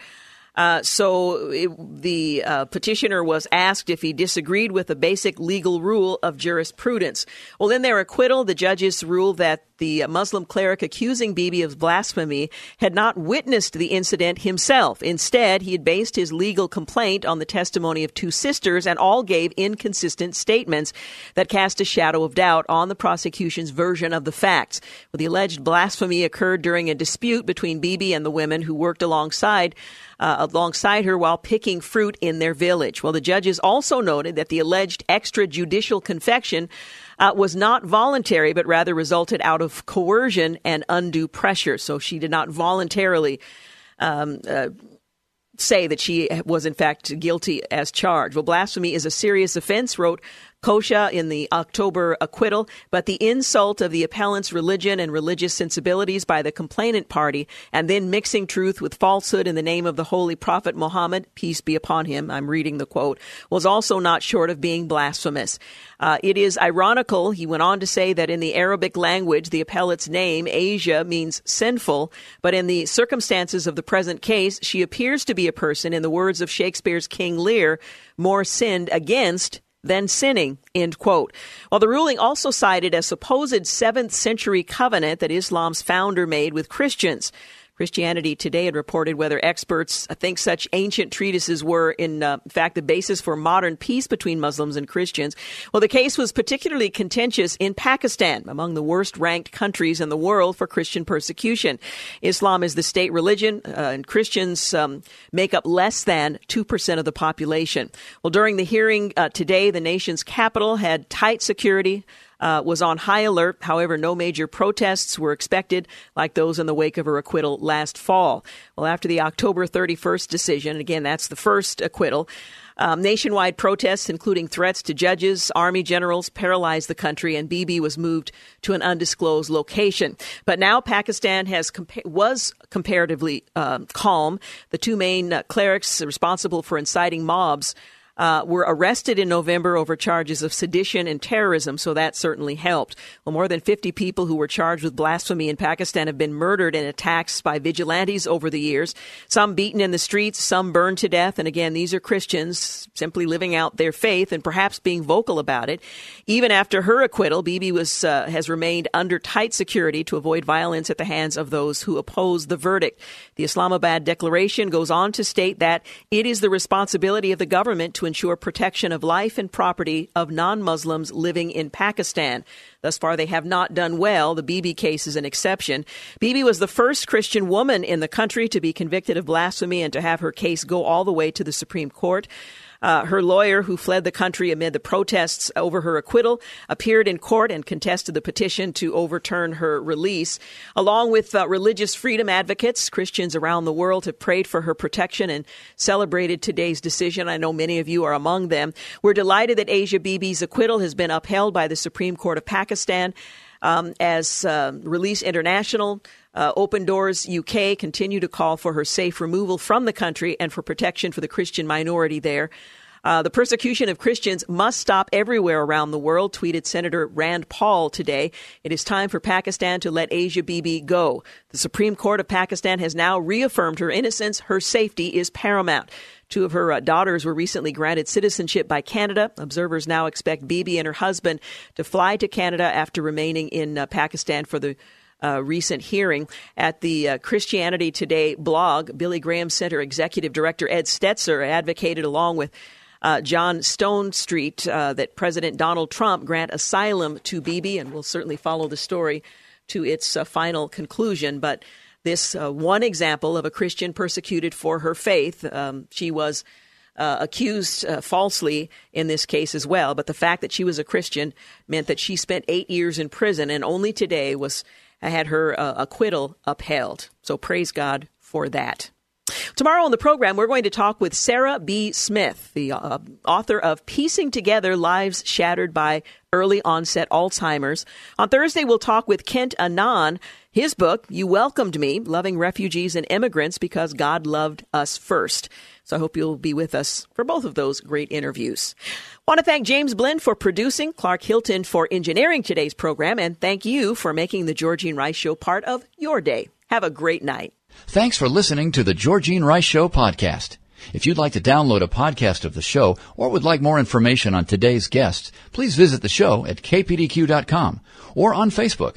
Uh, so it, the uh, petitioner was asked if he disagreed with the basic legal rule of jurisprudence. Well, in their acquittal, the judges ruled that the Muslim cleric accusing Bibi of blasphemy had not witnessed the incident himself. Instead, he had based his legal complaint on the testimony of two sisters and all gave inconsistent statements that cast a shadow of doubt on the prosecution's version of the facts. Well, the alleged blasphemy occurred during a dispute between Bibi and the women who worked alongside uh, alongside her while picking fruit in their village. Well, the judges also noted that the alleged extrajudicial confession uh, was not voluntary, but rather resulted out of coercion and undue pressure. So she did not voluntarily. Um, uh, say that she was in fact guilty as charged. Well, blasphemy is a serious offense, wrote Khosa in the October acquittal, but the insult of the appellant's religion and religious sensibilities by the complainant party, and then mixing truth with falsehood in the name of the holy prophet Muhammad, peace be upon him, I'm reading the quote, was also not short of being blasphemous. Uh, it is ironical, he went on to say, that in the Arabic language, the appellant's name, Asia, means sinful, but in the circumstances of the present case, she appears to be a person, in the words of Shakespeare's King Lear, more sinned against than sinning, end quote. While the ruling also cited a supposed 7th century covenant that Islam's founder made with Christians. Christianity Today had reported whether experts think such ancient treatises were, in uh, fact, the basis for modern peace between Muslims and Christians. Well, the case was particularly contentious in Pakistan, among the worst ranked countries in the world for Christian persecution. Islam is the state religion, uh, and Christians um, make up less than 2% of the population. Well, during the hearing uh, today, the nation's capital had tight security uh, was on high alert. However, no major protests were expected like those in the wake of her acquittal last fall. Well, after the October 31st decision, again, that's the first acquittal. Um, nationwide protests, including threats to judges, army generals, paralyzed the country, and Bibi was moved to an undisclosed location. But now Pakistan has compa- was comparatively uh, calm. The two main uh, clerics responsible for inciting mobs uh, were arrested in November over charges of sedition and terrorism, so that certainly helped. Well, more than 50 people who were charged with blasphemy in Pakistan have been murdered in attacks by vigilantes over the years. Some beaten in the streets, some burned to death. And again, these are Christians simply living out their faith and perhaps being vocal about it. Even after her acquittal, Bibi was uh, has remained under tight security to avoid violence at the hands of those who oppose the verdict. The Islamabad Declaration goes on to state that it is the responsibility of the government to ensure protection of life and property of non Muslims living in Pakistan. Thus far, they have not done well. The Bibi case is an exception. Bibi was the first Christian woman in the country to be convicted of blasphemy and to have her case go all the way to the Supreme Court. Uh, her lawyer, who fled the country amid the protests over her acquittal, appeared in court and contested the petition to overturn her release. Along with uh, religious freedom advocates, Christians around the world have prayed for her protection and celebrated today's decision. I know many of you are among them. We're delighted that Asia Bibi's acquittal has been upheld by the Supreme Court of Pakistan. Um, as uh, Release International, uh, Open Doors UK continue to call for her safe removal from the country and for protection for the Christian minority there. Uh, the persecution of Christians must stop everywhere around the world, tweeted Senator Rand Paul today. It is time for Pakistan to let Asia Bibi go. The Supreme Court of Pakistan has now reaffirmed her innocence. Her safety is paramount. Two of her uh, daughters were recently granted citizenship by Canada. Observers now expect Bibi and her husband to fly to Canada after remaining in uh, Pakistan for the uh, recent hearing. At the uh, Christianity Today blog, Billy Graham Center Executive Director Ed Stetzer advocated, along with uh, John Stonestreet, uh, that President Donald Trump grant asylum to Bibi, and we'll certainly follow the story to its uh, final conclusion. But this uh, one example of a Christian persecuted for her faith. Um, she was uh, accused uh, falsely in this case as well, but the fact that she was a Christian meant that she spent eight years in prison and only today was had her uh, acquittal upheld. So praise God for that. Tomorrow on the program, we're going to talk with Sarah B. Smith, the uh, author of Piecing Together Lives Shattered by Early Onset Alzheimer's. On Thursday, we'll talk with Kent Annan His book, You Welcomed Me, Loving Refugees and Immigrants Because God Loved Us First. So I hope you'll be with us for both of those great interviews. Want to thank James Blend for producing, Clark Hilton for engineering today's program, and thank you for making the Georgene Rice Show part of your day. Have a great night. Thanks for listening to the Georgene Rice Show podcast. If you'd like to download a podcast of the show or would like more information on today's guests, please visit the show at kpdq.com or on Facebook.